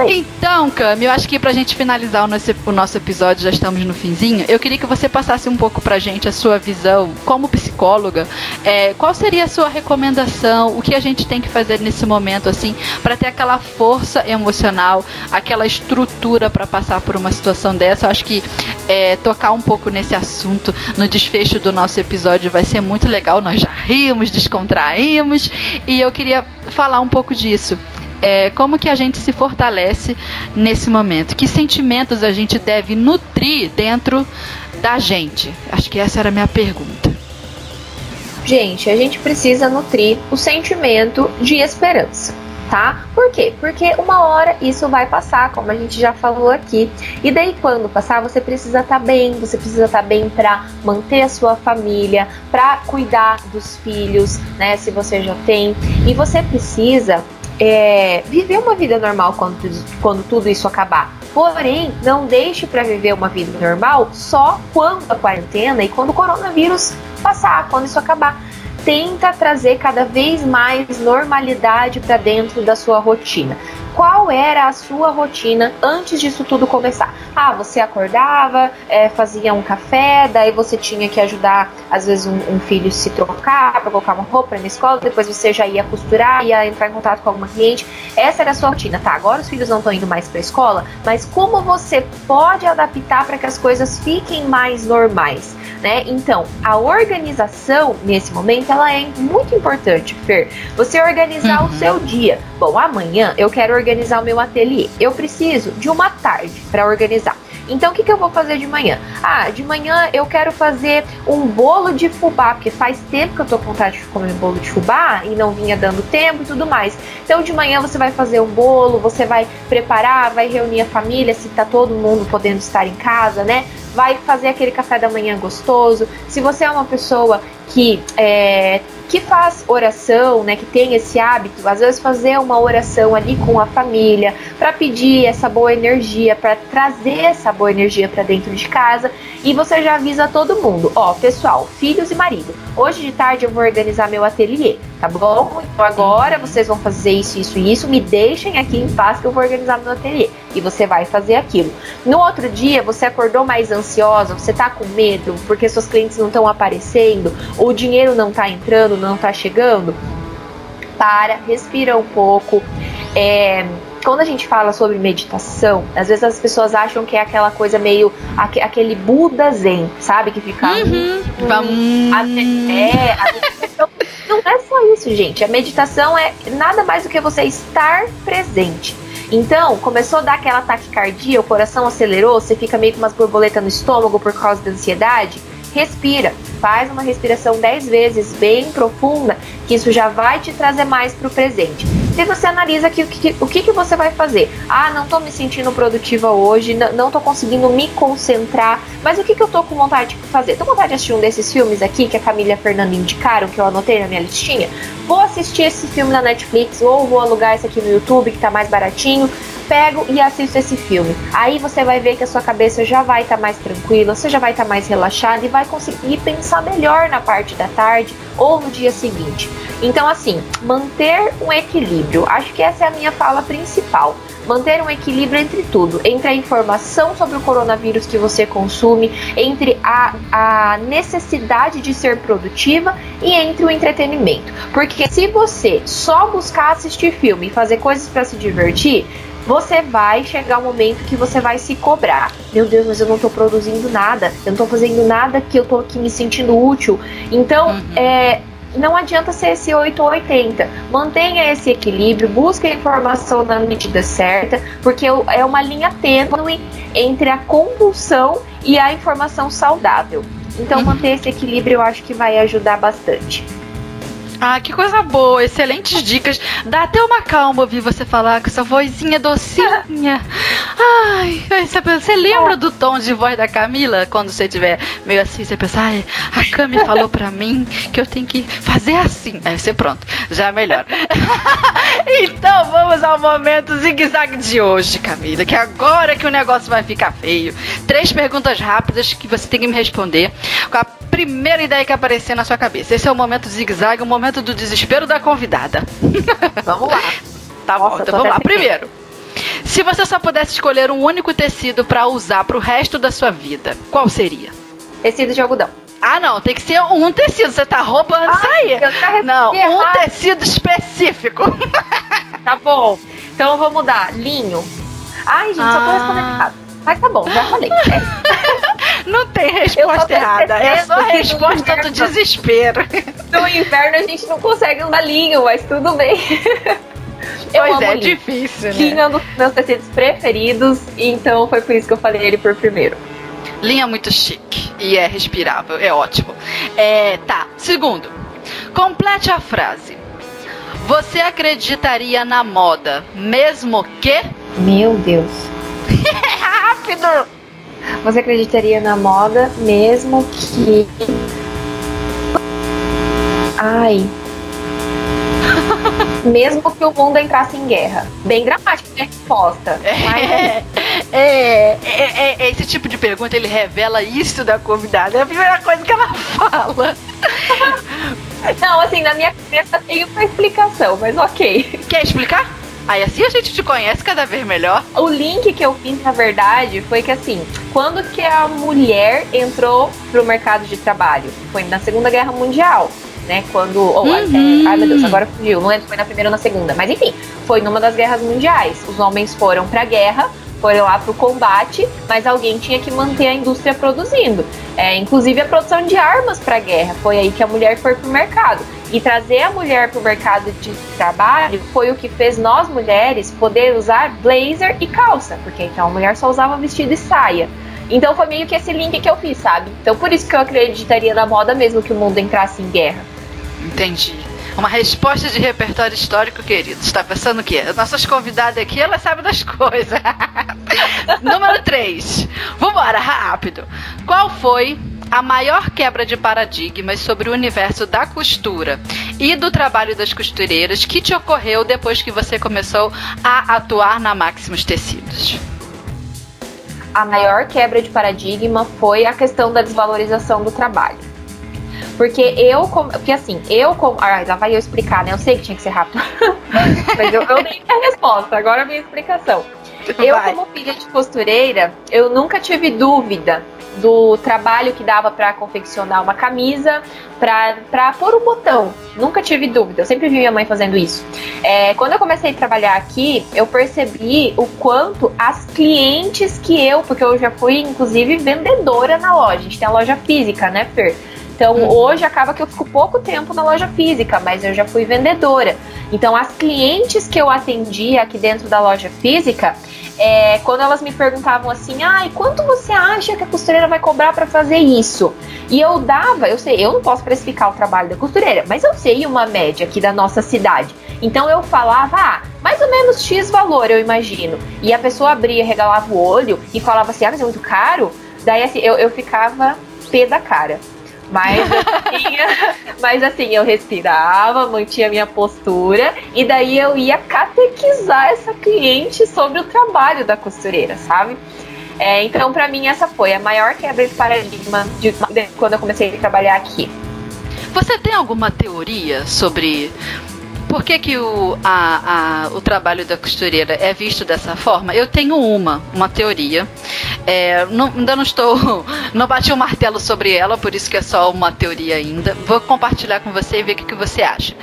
Então, Cami, eu acho que pra gente finalizar o nosso, o nosso episódio, já estamos no finzinho, eu queria que você passasse um pouco pra gente a sua visão como psicóloga. É, qual seria a sua recomendação? O que a gente tem que fazer nesse momento, assim, para ter aquela força emocional, aquela estrutura para passar por uma situação dessa? Eu acho que é, tocar um pouco nesse assunto no desfecho do nosso episódio vai ser muito legal. Nós já rimos, descontraímos e eu queria falar um pouco disso é, como que a gente se fortalece nesse momento? Que sentimentos a gente deve nutrir dentro da gente? Acho que essa era a minha pergunta. Gente, a gente precisa nutrir o sentimento de esperança tá? Por quê? Porque uma hora isso vai passar, como a gente já falou aqui. E daí quando passar, você precisa estar tá bem, você precisa estar tá bem para manter a sua família, para cuidar dos filhos, né, se você já tem. E você precisa é, viver uma vida normal quando, quando tudo isso acabar. Porém, não deixe para viver uma vida normal só quando a quarentena e quando o coronavírus passar, quando isso acabar tenta trazer cada vez mais normalidade para dentro da sua rotina. Qual era a sua rotina antes disso tudo começar? Ah, você acordava, é, fazia um café, daí você tinha que ajudar, às vezes, um, um filho se trocar para colocar uma roupa na escola, depois você já ia costurar, ia entrar em contato com alguma cliente. Essa era a sua rotina. Tá, agora os filhos não estão indo mais para a escola, mas como você pode adaptar para que as coisas fiquem mais normais? né? Então, a organização nesse momento ela é muito importante, Fer. Você organizar uhum. o seu dia. Bom, amanhã eu quero organizar o meu ateliê. Eu preciso de uma tarde para organizar. Então o que, que eu vou fazer de manhã? Ah, de manhã eu quero fazer um bolo de fubá, porque faz tempo que eu tô com vontade de comer bolo de fubá e não vinha dando tempo e tudo mais. Então de manhã você vai fazer um bolo, você vai preparar, vai reunir a família, se tá todo mundo podendo estar em casa, né? Vai fazer aquele café da manhã gostoso. Se você é uma pessoa que é, que faz oração, né, que tem esse hábito, às vezes fazer uma oração ali com a família para pedir essa boa energia, para trazer essa boa energia para dentro de casa e você já avisa todo mundo, ó, pessoal, filhos e marido, hoje de tarde eu vou organizar meu ateliê, tá bom? Então agora vocês vão fazer isso, isso e isso, me deixem aqui em paz que eu vou organizar meu ateliê e você vai fazer aquilo. No outro dia você acordou mais ansiosa, você tá com medo porque seus clientes não estão aparecendo, o dinheiro não tá entrando, não está chegando, para, respira um pouco. É, quando a gente fala sobre meditação, às vezes as pessoas acham que é aquela coisa meio aquele Buda Zen, sabe? Que fica. Uhum. Hum, é, a não é só isso, gente. A meditação é nada mais do que você estar presente. Então, começou a dar aquela taquicardia, o coração acelerou, você fica meio com umas borboletas no estômago por causa da ansiedade respira, faz uma respiração 10 vezes bem profunda, que isso já vai te trazer mais para o presente. Se você analisa o que, o que, que você vai fazer. Ah, não estou me sentindo produtiva hoje, não estou conseguindo me concentrar, mas o que, que eu estou com vontade de fazer? Estou com vontade de assistir um desses filmes aqui que a Camila e a Fernanda indicaram, que eu anotei na minha listinha? Vou assistir esse filme na Netflix ou vou alugar esse aqui no YouTube que está mais baratinho pego e assisto esse filme. Aí você vai ver que a sua cabeça já vai estar tá mais tranquila, você já vai estar tá mais relaxada e vai conseguir pensar melhor na parte da tarde ou no dia seguinte. Então, assim, manter um equilíbrio. Acho que essa é a minha fala principal manter um equilíbrio entre tudo, entre a informação sobre o coronavírus que você consome, entre a, a necessidade de ser produtiva e entre o entretenimento. Porque se você só buscar assistir filme e fazer coisas para se divertir, você vai chegar um momento que você vai se cobrar. Meu Deus, mas eu não tô produzindo nada, eu não tô fazendo nada que eu tô aqui me sentindo útil. Então, uhum. é, não adianta ser esse 8 ou 80. Mantenha esse equilíbrio, busque a informação na medida certa, porque é uma linha tênue entre a compulsão e a informação saudável. Então, uhum. manter esse equilíbrio eu acho que vai ajudar bastante. Ah, que coisa boa, excelentes dicas. Dá até uma calma ouvir você falar com essa vozinha docinha. Ai, você, você lembra do tom de voz da Camila quando você tiver meio assim, você pensa, ai, a Cami falou pra mim que eu tenho que fazer assim. Aí você pronto, já é melhor. então vamos ao momento zigue-zague de hoje, Camila, que agora que o negócio vai ficar feio. Três perguntas rápidas que você tem que me responder com a primeira ideia que aparecer na sua cabeça. Esse é o momento zigue-zague, o momento do desespero da convidada. Vamos lá. tá Nossa, bom, então vamos lá. Primeiro, se você só pudesse escolher um único tecido para usar pro resto da sua vida, qual seria? Tecido de algodão. Ah, não, tem que ser um tecido. Você tá roubando isso aí. Não, um tecido específico. Tá bom. Então eu vou mudar. Linho. Ai, gente, ah. só tô respondendo ah. errado. Mas tá bom, já falei. Não tem resposta errada. É só a resposta do desespero. No inverno a gente não consegue um linho, mas tudo bem. Eu pois é, linho. difícil, né? Linho é um dos meus tecidos preferidos, então foi por isso que eu falei ele por primeiro. Linha é muito chique e é respirável, é ótimo. É, tá. Segundo, complete a frase. Você acreditaria na moda, mesmo que? Meu Deus. Rápido! Você acreditaria na moda mesmo que. Ai. mesmo que o mundo entrasse em guerra. Bem dramática a resposta. É, é, é, é, é, esse tipo de pergunta ele revela isso da convidada. É a primeira coisa que ela fala. Não, assim, na minha cabeça tem uma explicação, mas ok. Quer explicar? Aí assim a gente te conhece cada vez melhor. O link que eu fiz, na verdade, foi que assim, quando que a mulher entrou pro mercado de trabalho? Foi na Segunda Guerra Mundial. Né, quando. Oh, uhum. é, ai meu Deus, agora fugiu. Não lembro se foi na primeira ou na segunda. Mas enfim, foi numa das guerras mundiais. Os homens foram pra guerra foram lá para o combate, mas alguém tinha que manter a indústria produzindo. É, inclusive a produção de armas para a guerra. Foi aí que a mulher foi para o mercado. E trazer a mulher para o mercado de trabalho foi o que fez nós mulheres poder usar blazer e calça, porque então a mulher só usava vestido e saia. Então foi meio que esse link que eu fiz, sabe? Então por isso que eu acreditaria na moda mesmo que o mundo entrasse em guerra. Entendi. Uma resposta de repertório histórico, querido. Está pensando o quê? Nossas convidadas aqui, elas sabem das coisas. Número 3. Vambora, rápido. Qual foi a maior quebra de paradigmas sobre o universo da costura e do trabalho das costureiras que te ocorreu depois que você começou a atuar na Maximus Tecidos? A maior quebra de paradigma foi a questão da desvalorização do trabalho. Porque eu, porque assim, eu como. Ah, já vai eu explicar, né? Eu sei que tinha que ser rápido. Mas eu, eu dei a resposta, agora a minha explicação. Eu, vai. como filha de costureira, eu nunca tive dúvida do trabalho que dava para confeccionar uma camisa, para pôr um botão. Nunca tive dúvida, eu sempre vi minha mãe fazendo isso. É, quando eu comecei a trabalhar aqui, eu percebi o quanto as clientes que eu, porque eu já fui inclusive vendedora na loja, a gente tem a loja física, né, Fer? Então uhum. hoje acaba que eu fico pouco tempo na loja física, mas eu já fui vendedora. Então as clientes que eu atendi aqui dentro da loja física, é, quando elas me perguntavam assim, ai, ah, quanto você acha que a costureira vai cobrar para fazer isso? E eu dava, eu sei, eu não posso precificar o trabalho da costureira, mas eu sei uma média aqui da nossa cidade. Então eu falava, ah, mais ou menos X valor, eu imagino. E a pessoa abria, regalava o olho e falava assim, ah, mas é muito caro? Daí assim, eu, eu ficava pé da cara. Mas assim, mas assim, eu respirava, mantinha minha postura e daí eu ia catequizar essa cliente sobre o trabalho da costureira, sabe? É, então, para mim, essa foi a maior quebra de paradigma de, de, quando eu comecei a trabalhar aqui. Você tem alguma teoria sobre por que, que o, a, a, o trabalho da costureira é visto dessa forma? Eu tenho uma, uma teoria. É, não, ainda não estou. Não bati o um martelo sobre ela, por isso que é só uma teoria ainda. Vou compartilhar com você e ver o que, que você acha.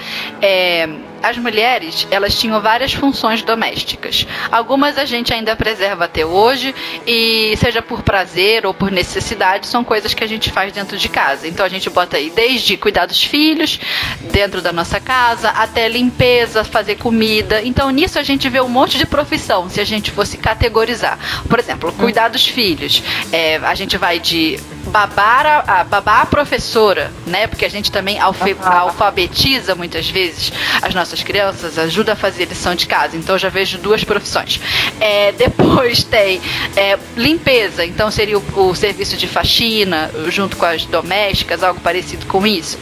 É, as mulheres, elas tinham várias funções domésticas. Algumas a gente ainda preserva até hoje e seja por prazer ou por necessidade, são coisas que a gente faz dentro de casa. Então a gente bota aí desde cuidar dos filhos dentro da nossa casa, até limpeza, fazer comida. Então nisso a gente vê um monte de profissão, se a gente fosse categorizar. Por exemplo, cuidar dos filhos. É, a gente vai de babar a, a, babar a professora, né? Porque a gente também alfabetiza muitas vezes as nossas crianças, ajuda a fazer lição de casa. Então já vejo duas profissões. É, depois tem é, limpeza, então seria o, o, serviço de faxina junto com as domésticas, algo parecido com isso.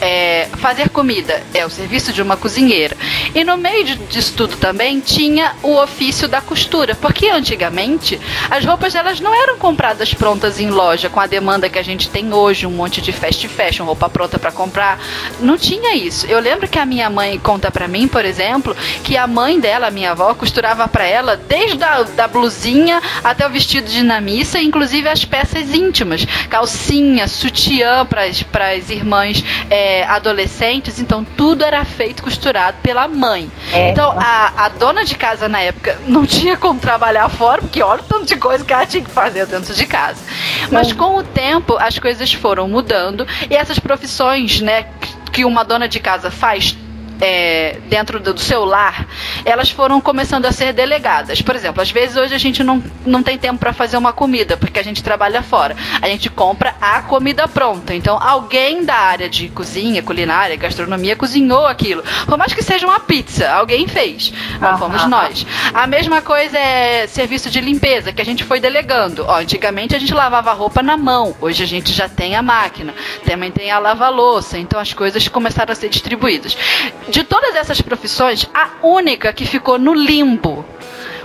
É, fazer comida é o serviço de uma cozinheira. E no meio disso tudo também tinha o ofício da costura, porque antigamente as roupas elas não eram compradas prontas em loja com a demanda que a gente tem hoje, um monte de fast fashion, roupa pronta para comprar. Não tinha isso. Eu lembro que a minha mãe conta para mim, por exemplo, que a mãe dela, a minha avó, costurava para ela desde a da blusinha até o vestido de namissa, inclusive as peças íntimas, calcinha, sutiã para as irmãs é, adolescentes. Então tudo era feito costurado pela mãe. É. Então a, a dona de casa na época não tinha como trabalhar fora, porque olha o tanto de coisa que ela tinha que fazer dentro de casa. Mas com o tempo as coisas foram mudando e essas profissões, né, que uma dona de casa faz é, dentro do seu lar, elas foram começando a ser delegadas. Por exemplo, às vezes hoje a gente não, não tem tempo para fazer uma comida, porque a gente trabalha fora. A gente compra a comida pronta. Então, alguém da área de cozinha, culinária, gastronomia cozinhou aquilo. Por mais que seja uma pizza, alguém fez. Não fomos nós. A mesma coisa é serviço de limpeza, que a gente foi delegando. Ó, antigamente a gente lavava a roupa na mão, hoje a gente já tem a máquina. Também tem a lava-louça, então as coisas começaram a ser distribuídas de todas essas profissões, a única que ficou no limbo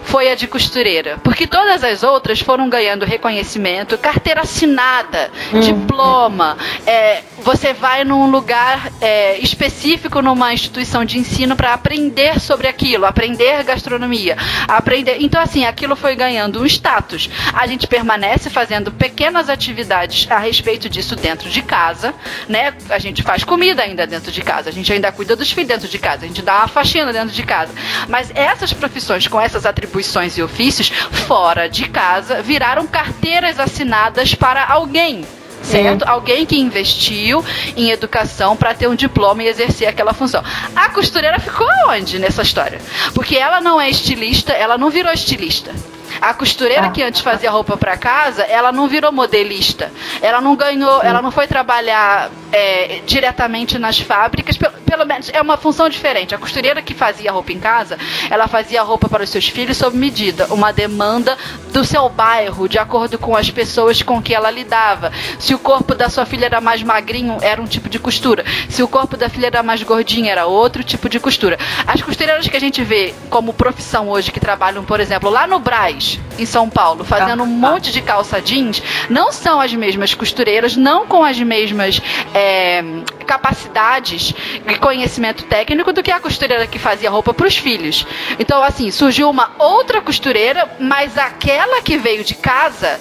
foi a de costureira, porque todas as outras foram ganhando reconhecimento, carteira assinada, uhum. diploma. É, você vai num lugar é, específico numa instituição de ensino para aprender sobre aquilo, aprender gastronomia, aprender. Então assim, aquilo foi ganhando um status. A gente permanece fazendo pequenas atividades a respeito disso dentro de casa, né? A gente faz comida ainda dentro de casa, a gente ainda cuida dos filhos dentro de casa, a gente dá uma faxina dentro de casa. Mas essas profissões com essas atribuições atribuições e ofícios fora de casa viraram carteiras assinadas para alguém certo? É. Alguém que investiu em educação para ter um diploma e exercer aquela função. A costureira ficou onde nessa história? Porque ela não é estilista, ela não virou estilista. A costureira ah. que antes fazia roupa para casa, ela não virou modelista. Ela não ganhou, ela não foi trabalhar é, diretamente nas fábricas. Pelo, pelo, menos é uma função diferente. A costureira que fazia roupa em casa, ela fazia roupa para os seus filhos sob medida, uma demanda do seu bairro, de acordo com as pessoas com que ela lidava. Se o corpo da sua filha era mais magrinho, era um tipo de costura. Se o corpo da filha era mais gordinho, era outro tipo de costura. As costureiras que a gente vê como profissão hoje que trabalham, por exemplo, lá no Braz em São Paulo, fazendo um ah, tá. monte de calça jeans, não são as mesmas costureiras, não com as mesmas é, capacidades e conhecimento técnico do que a costureira que fazia roupa para os filhos. Então, assim, surgiu uma outra costureira, mas aquela que veio de casa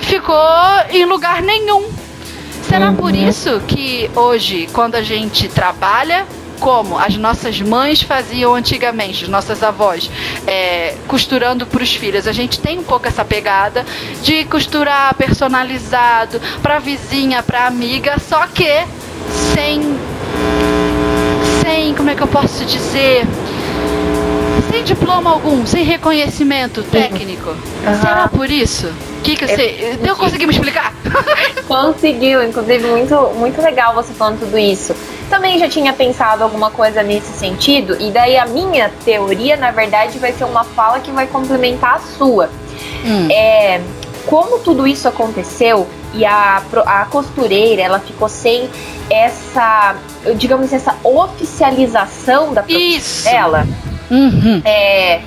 ficou em lugar nenhum. Será por uhum. isso que hoje, quando a gente trabalha, como as nossas mães faziam antigamente, as nossas avós, é, costurando para os filhos. A gente tem um pouco essa pegada de costurar personalizado para vizinha, para amiga, só que sem sem, como é que eu posso dizer? Sem diploma algum, sem reconhecimento técnico. Uhum. Será por isso? Que que você. Então consegui me explicar? Conseguiu, inclusive, muito, muito legal você falando tudo isso. Também já tinha pensado alguma coisa nesse sentido, e daí a minha teoria, na verdade, vai ser uma fala que vai complementar a sua. Hum. É, como tudo isso aconteceu e a, a costureira ela ficou sem essa, digamos, essa oficialização da profissão dela. Uhum. É,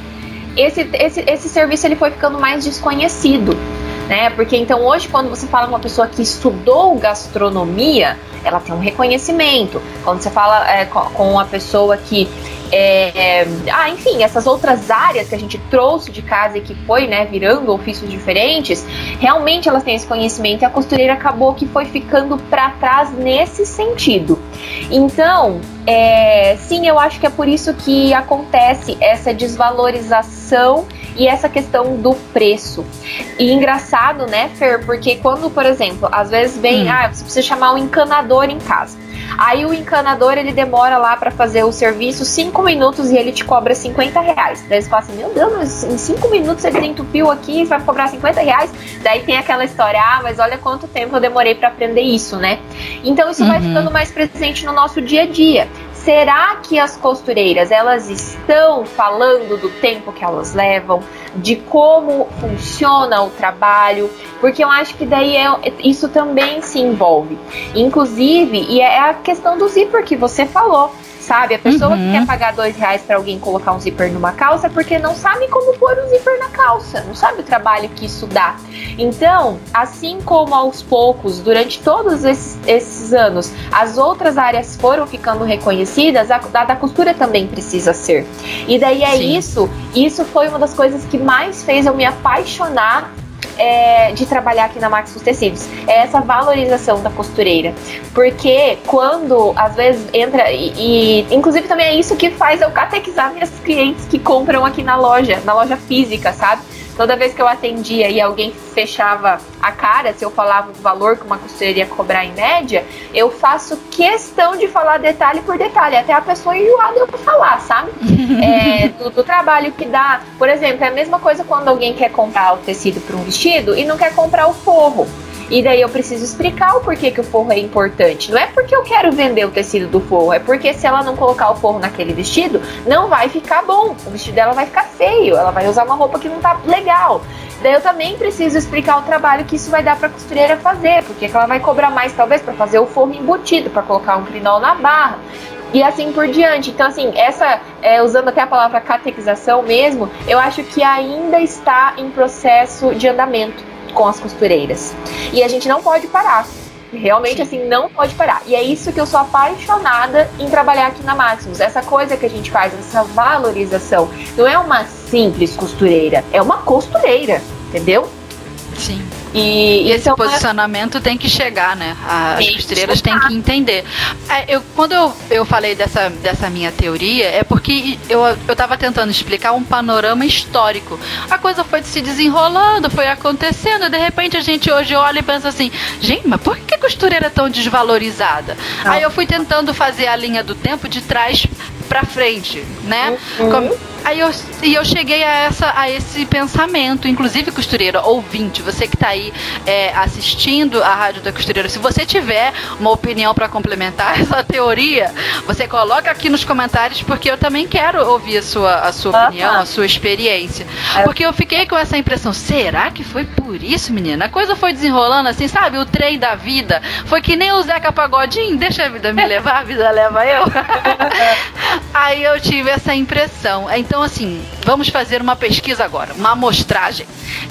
esse, esse, esse serviço ele foi ficando mais desconhecido né? Porque então hoje quando você fala com uma pessoa que estudou gastronomia, ela tem um reconhecimento. Quando você fala é, com uma pessoa que é, é, ah, enfim, essas outras áreas que a gente trouxe de casa e que foi, né, virando ofícios diferentes, realmente elas têm esse conhecimento e a costureira acabou que foi ficando para trás nesse sentido. Então, é, sim, eu acho que é por isso que acontece essa desvalorização e essa questão do preço. E engraçado, né, Fer, porque quando, por exemplo, às vezes vem, hum. ah, você precisa chamar um encanador em casa. Aí o encanador ele demora lá para fazer o serviço 5 minutos e ele te cobra 50 reais. Daí você fala assim: Meu Deus, mas em 5 minutos ele entupiu aqui e vai cobrar 50 reais. Daí tem aquela história: Ah, mas olha quanto tempo eu demorei para aprender isso, né? Então isso uhum. vai ficando mais presente no nosso dia a dia. Será que as costureiras elas estão falando do tempo que elas levam, de como funciona o trabalho? Porque eu acho que daí é, isso também se envolve. Inclusive, e é a questão do zíper que você falou sabe? A pessoa uhum. que quer pagar dois reais para alguém colocar um zíper numa calça é porque não sabe como pôr um zíper na calça, não sabe o trabalho que isso dá. Então, assim como aos poucos, durante todos esses, esses anos, as outras áreas foram ficando reconhecidas, a, a da costura também precisa ser. E daí é Sim. isso, isso foi uma das coisas que mais fez eu me apaixonar é, de trabalhar aqui na Maxus Tecidos. É essa valorização da costureira. Porque quando, às vezes, entra. E, e, inclusive também é isso que faz eu catequizar minhas clientes que compram aqui na loja, na loja física, sabe? Toda vez que eu atendia e alguém fechava a cara, se eu falava o valor que uma costureira ia cobrar em média, eu faço questão de falar detalhe por detalhe, até a pessoa enjoada eu falar, sabe? é, do, do, trabalho que dá. Por exemplo, é a mesma coisa quando alguém quer comprar o tecido para um vestido e não quer comprar o forro. E daí eu preciso explicar o porquê que o forro é importante. Não é porque eu quero vender o tecido do forro, é porque se ela não colocar o forro naquele vestido, não vai ficar bom. O vestido dela vai ficar feio, ela vai usar uma roupa que não tá legal. Daí eu também preciso explicar o trabalho que isso vai dar para a costureira fazer, porque ela vai cobrar mais talvez para fazer o forro embutido, para colocar um crinol na barra e assim por diante. Então, assim, essa, é, usando até a palavra catequização mesmo, eu acho que ainda está em processo de andamento com as costureiras. E a gente não pode parar. Realmente, assim, não pode parar. E é isso que eu sou apaixonada em trabalhar aqui na Maximus. Essa coisa que a gente faz, essa valorização. Não é uma simples costureira, é uma costureira, entendeu? Sim. E, e esse então, posicionamento tem que chegar, né? As costureiras têm que entender. É, eu, quando eu, eu falei dessa, dessa minha teoria, é porque eu, eu tava tentando explicar um panorama histórico. A coisa foi se desenrolando, foi acontecendo, e de repente a gente hoje olha e pensa assim, gente, mas por que a costureira é tão desvalorizada? Não. Aí eu fui tentando fazer a linha do tempo de trás para frente, né? Uhum. Como, Aí eu, e eu cheguei a, essa, a esse pensamento, inclusive costureira, ouvinte, você que está aí é, assistindo a Rádio da Costureira, se você tiver uma opinião para complementar essa teoria, você coloca aqui nos comentários, porque eu também quero ouvir a sua, a sua opinião, a sua experiência. É. Porque eu fiquei com essa impressão, será que foi por isso, menina? A coisa foi desenrolando assim, sabe? O trem da vida. Foi que nem o Zeca Pagodinho, deixa a vida me levar, a vida leva eu. aí eu tive essa impressão. Então, assim, vamos fazer uma pesquisa agora, uma amostragem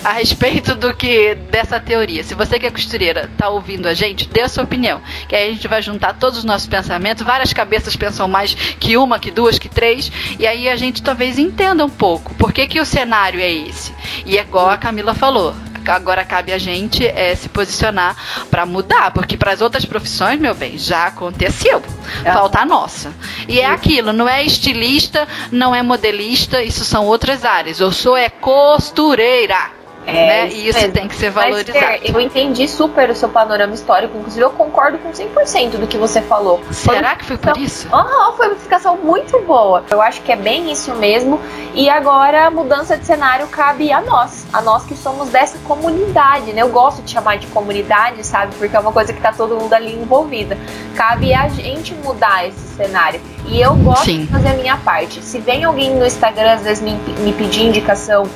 a respeito do que dessa teoria. Se você que é costureira está ouvindo a gente, dê a sua opinião. Que aí a gente vai juntar todos os nossos pensamentos. Várias cabeças pensam mais que uma, que duas, que três. E aí a gente talvez entenda um pouco por que, que o cenário é esse. E é igual a Camila falou agora cabe a gente é, se posicionar para mudar, porque para as outras profissões, meu bem, já aconteceu. É. Falta a nossa. E é aquilo, não é estilista, não é modelista, isso são outras áreas. Eu sou é costureira. É, né? E isso mesmo. tem que ser valorizado. Mas, eu entendi super o seu panorama histórico, inclusive eu concordo com 100% do que você falou. Será que foi por isso? Ah, foi uma explicação muito boa. Eu acho que é bem isso mesmo. E agora a mudança de cenário cabe a nós, a nós que somos dessa comunidade, né? Eu gosto de chamar de comunidade, sabe? Porque é uma coisa que tá todo mundo ali envolvida. Cabe a gente mudar esse cenário. E eu gosto Sim. de fazer a minha parte. Se vem alguém no Instagram às vezes me, me pedir indicação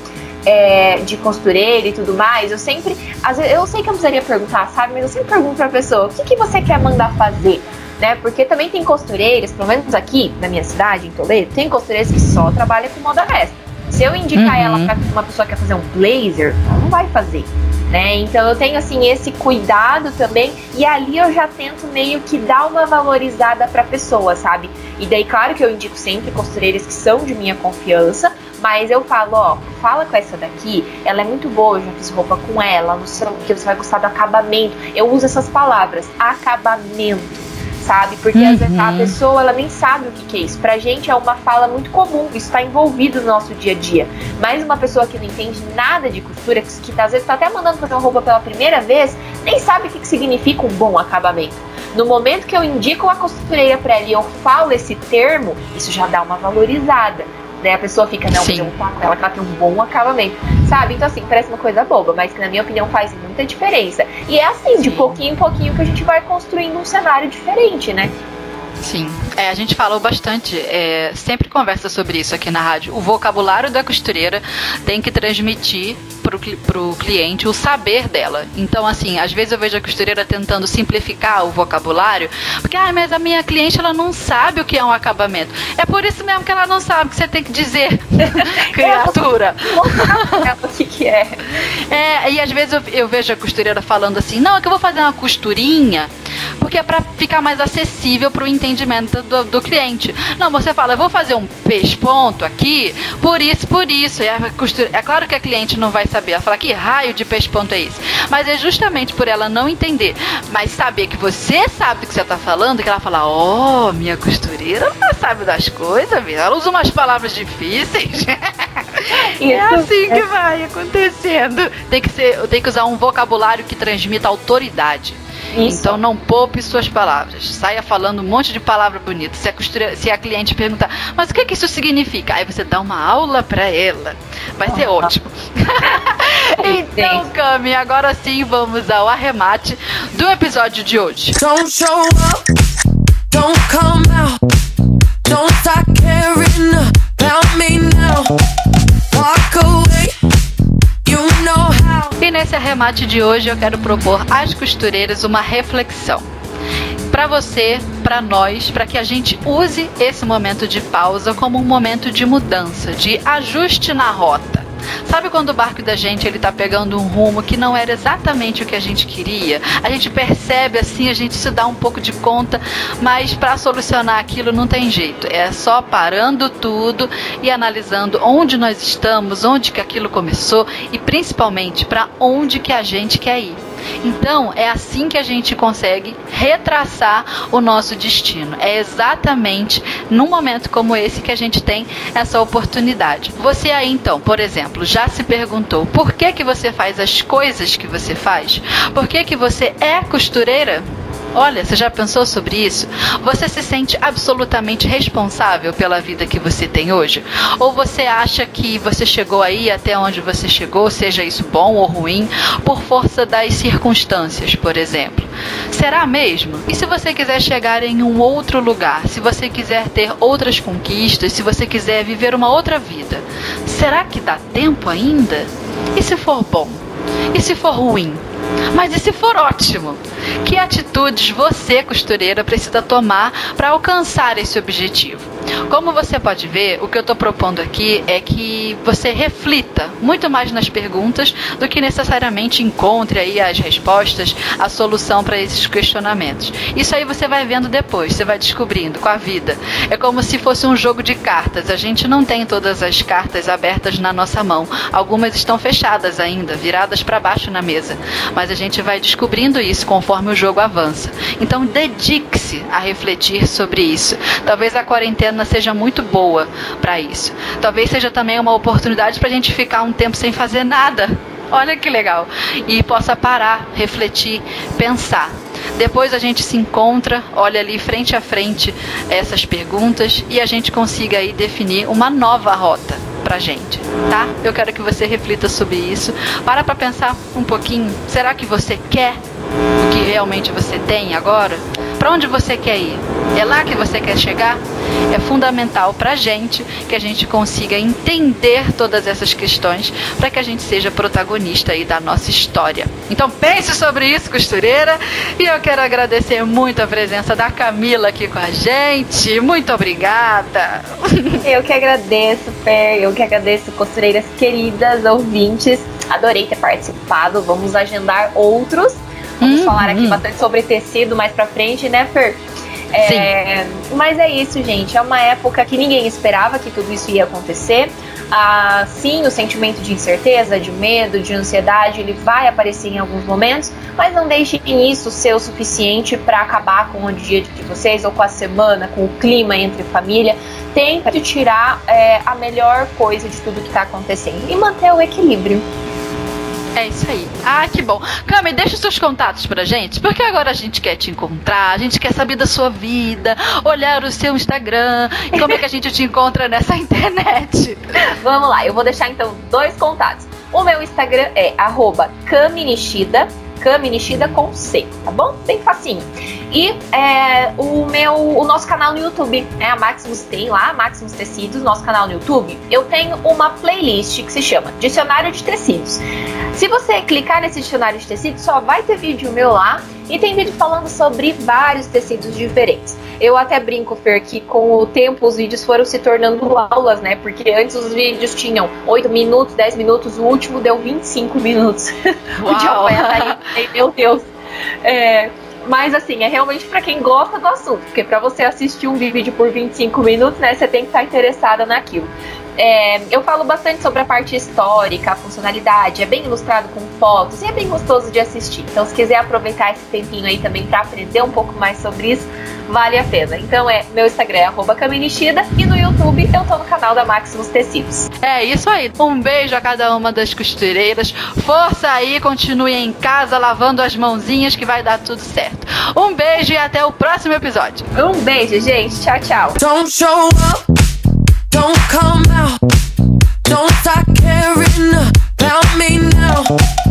é, de costureira e tudo mais, eu sempre. Às vezes, eu sei que eu precisaria perguntar, sabe? Mas eu sempre pergunto pra pessoa: o que, que você quer mandar fazer? Né? Porque também tem costureiras, pelo menos aqui na minha cidade, em Toledo, tem costureiras que só trabalham com moda extra. Se eu indicar uhum. ela pra uma pessoa que quer fazer um blazer, ela não vai fazer. Né? Então eu tenho assim esse cuidado também e ali eu já tento meio que dar uma valorizada para a pessoa, sabe? E daí claro que eu indico sempre costureiras que são de minha confiança, mas eu falo, ó, fala com essa daqui, ela é muito boa, eu já fiz roupa com ela, que, você vai gostar do acabamento. Eu uso essas palavras, acabamento sabe? Porque uhum. às vezes a uhum. pessoa ela nem sabe o que, que, é isso. Pra gente é uma fala muito comum, isso está envolvido no nosso dia a dia. Mas uma pessoa que não entende nada de costura, que, que às vezes está até mandando fazer uma roupa pela primeira vez, nem sabe o que, que significa um bom acabamento. No momento que eu indico a costureira para ela e eu falo esse termo, isso já dá uma valorizada A pessoa fica, não, Sim. perguntar com ela que ela tem um bom acabamento, sabe? Então, assim, parece uma coisa boba, mas que na minha opinião faz muita diferença. E é assim, Sim. de pouquinho em pouquinho que a gente vai construindo um cenário diferente, né? Sim, é, a gente falou bastante, é, sempre conversa sobre isso aqui na rádio. O vocabulário da costureira tem que transmitir pro, pro cliente o saber dela. Então, assim, às vezes eu vejo a costureira tentando simplificar o vocabulário, porque, ah, mas a minha cliente ela não sabe o que é um acabamento. É por isso mesmo que ela não sabe que você tem que dizer, criatura. o que, que é. É, e às vezes eu, eu vejo a costureira falando assim, não, é que eu vou fazer uma costurinha porque é para ficar mais acessível para o entendimento do, do, cliente. Não, você fala, eu vou fazer um pesponto aqui, por isso, por isso. E costura, é claro que a cliente não vai saber. Ela fala, que raio de pesponto é esse? Mas é justamente por ela não entender, mas saber que você sabe do que você está falando, que ela fala, oh, minha costureira não sabe das coisas, ela usa umas palavras difíceis. é assim que vai acontecendo. Tem que, ser, tem que usar um vocabulário que transmita autoridade. Isso. Então não poupe suas palavras. Saia falando um monte de palavra bonita. Se a, costura, se a cliente perguntar, mas o que, que isso significa? Aí você dá uma aula para ela. Vai ser ótimo. então, Cami, agora sim vamos ao arremate do episódio de hoje. Don't show up, don't come out, don't start caring about me now. Walk away. E nesse arremate de hoje eu quero propor às costureiras uma reflexão. Para você, para nós, para que a gente use esse momento de pausa como um momento de mudança, de ajuste na rota. Sabe quando o barco da gente ele tá pegando um rumo que não era exatamente o que a gente queria? A gente percebe assim, a gente se dá um pouco de conta, mas para solucionar aquilo não tem jeito. É só parando tudo e analisando onde nós estamos, onde que aquilo começou e principalmente para onde que a gente quer ir. Então, é assim que a gente consegue retraçar o nosso destino. É exatamente num momento como esse que a gente tem essa oportunidade. Você aí, então, por exemplo, já se perguntou por que, que você faz as coisas que você faz? Por que, que você é costureira? Olha, você já pensou sobre isso? Você se sente absolutamente responsável pela vida que você tem hoje? Ou você acha que você chegou aí até onde você chegou, seja isso bom ou ruim, por força das circunstâncias, por exemplo? Será mesmo? E se você quiser chegar em um outro lugar, se você quiser ter outras conquistas, se você quiser viver uma outra vida, será que dá tempo ainda? E se for bom? E se for ruim? Mas e se for ótimo? Que atitudes você, costureira, precisa tomar para alcançar esse objetivo? Como você pode ver, o que eu estou propondo aqui é que você reflita muito mais nas perguntas do que necessariamente encontre aí as respostas, a solução para esses questionamentos. Isso aí você vai vendo depois, você vai descobrindo com a vida. É como se fosse um jogo de cartas. A gente não tem todas as cartas abertas na nossa mão. Algumas estão fechadas ainda, viradas para baixo na mesa. Mas a gente vai descobrindo isso conforme o jogo avança. Então dedique-se a refletir sobre isso. Talvez a quarentena seja muito boa para isso. Talvez seja também uma oportunidade para a gente ficar um tempo sem fazer nada. Olha que legal. E possa parar, refletir, pensar. Depois a gente se encontra, olha ali frente a frente essas perguntas e a gente consiga aí definir uma nova rota pra gente, tá? Eu quero que você reflita sobre isso. Para pra pensar um pouquinho. Será que você quer o que realmente você tem agora? Para onde você quer ir? É lá que você quer chegar? É fundamental para a gente que a gente consiga entender todas essas questões para que a gente seja protagonista aí da nossa história. Então pense sobre isso, costureira, e eu quero agradecer muito a presença da Camila aqui com a gente. Muito obrigada. Eu que agradeço, Fer, eu que agradeço, costureiras queridas, ouvintes. Adorei ter participado. Vamos agendar outros Vamos hum, falar aqui hum. bastante sobre tecido mais pra frente, né, Fer? É, mas é isso, gente. É uma época que ninguém esperava que tudo isso ia acontecer. Ah, sim, o sentimento de incerteza, de medo, de ansiedade, ele vai aparecer em alguns momentos, mas não deixem isso ser o suficiente para acabar com o dia de vocês ou com a semana, com o clima entre família. Tente tirar é, a melhor coisa de tudo que está acontecendo e manter o equilíbrio. É isso aí. Ah, que bom. Cami, deixa os seus contatos pra gente, porque agora a gente quer te encontrar, a gente quer saber da sua vida, olhar o seu Instagram, e como é que a gente te encontra nessa internet. Vamos lá, eu vou deixar então dois contatos. O meu Instagram é Caminishida, Kami Nishida com C, tá bom? Bem facinho. E é, o meu, o nosso canal no YouTube, é a Maximus tem lá, Maximus Tecidos, nosso canal no YouTube. Eu tenho uma playlist que se chama Dicionário de Tecidos. Se você clicar nesse dicionário de tecidos, só vai ter vídeo meu lá e tem vídeo falando sobre vários tecidos diferentes. Eu até brinco, Fer, que com o tempo os vídeos foram se tornando aulas, né? Porque antes os vídeos tinham 8 minutos, 10 minutos, o último deu 25 minutos. o dia aí, meu Deus. É, mas assim, é realmente para quem gosta do assunto, porque para você assistir um vídeo por 25 minutos, né, você tem que estar interessada naquilo. É, eu falo bastante sobre a parte histórica, a funcionalidade, é bem ilustrado com fotos e é bem gostoso de assistir. Então, se quiser aproveitar esse tempinho aí também para aprender um pouco mais sobre isso, vale a pena. Então, é meu Instagram é Caminishida e no YouTube eu tô no canal da Maximus Tecidos. É isso aí. Um beijo a cada uma das costureiras. Força aí, continue em casa lavando as mãozinhas que vai dar tudo certo. Um beijo e até o próximo episódio. Um beijo, gente. Tchau, tchau. Don't come out. Don't start caring about me now.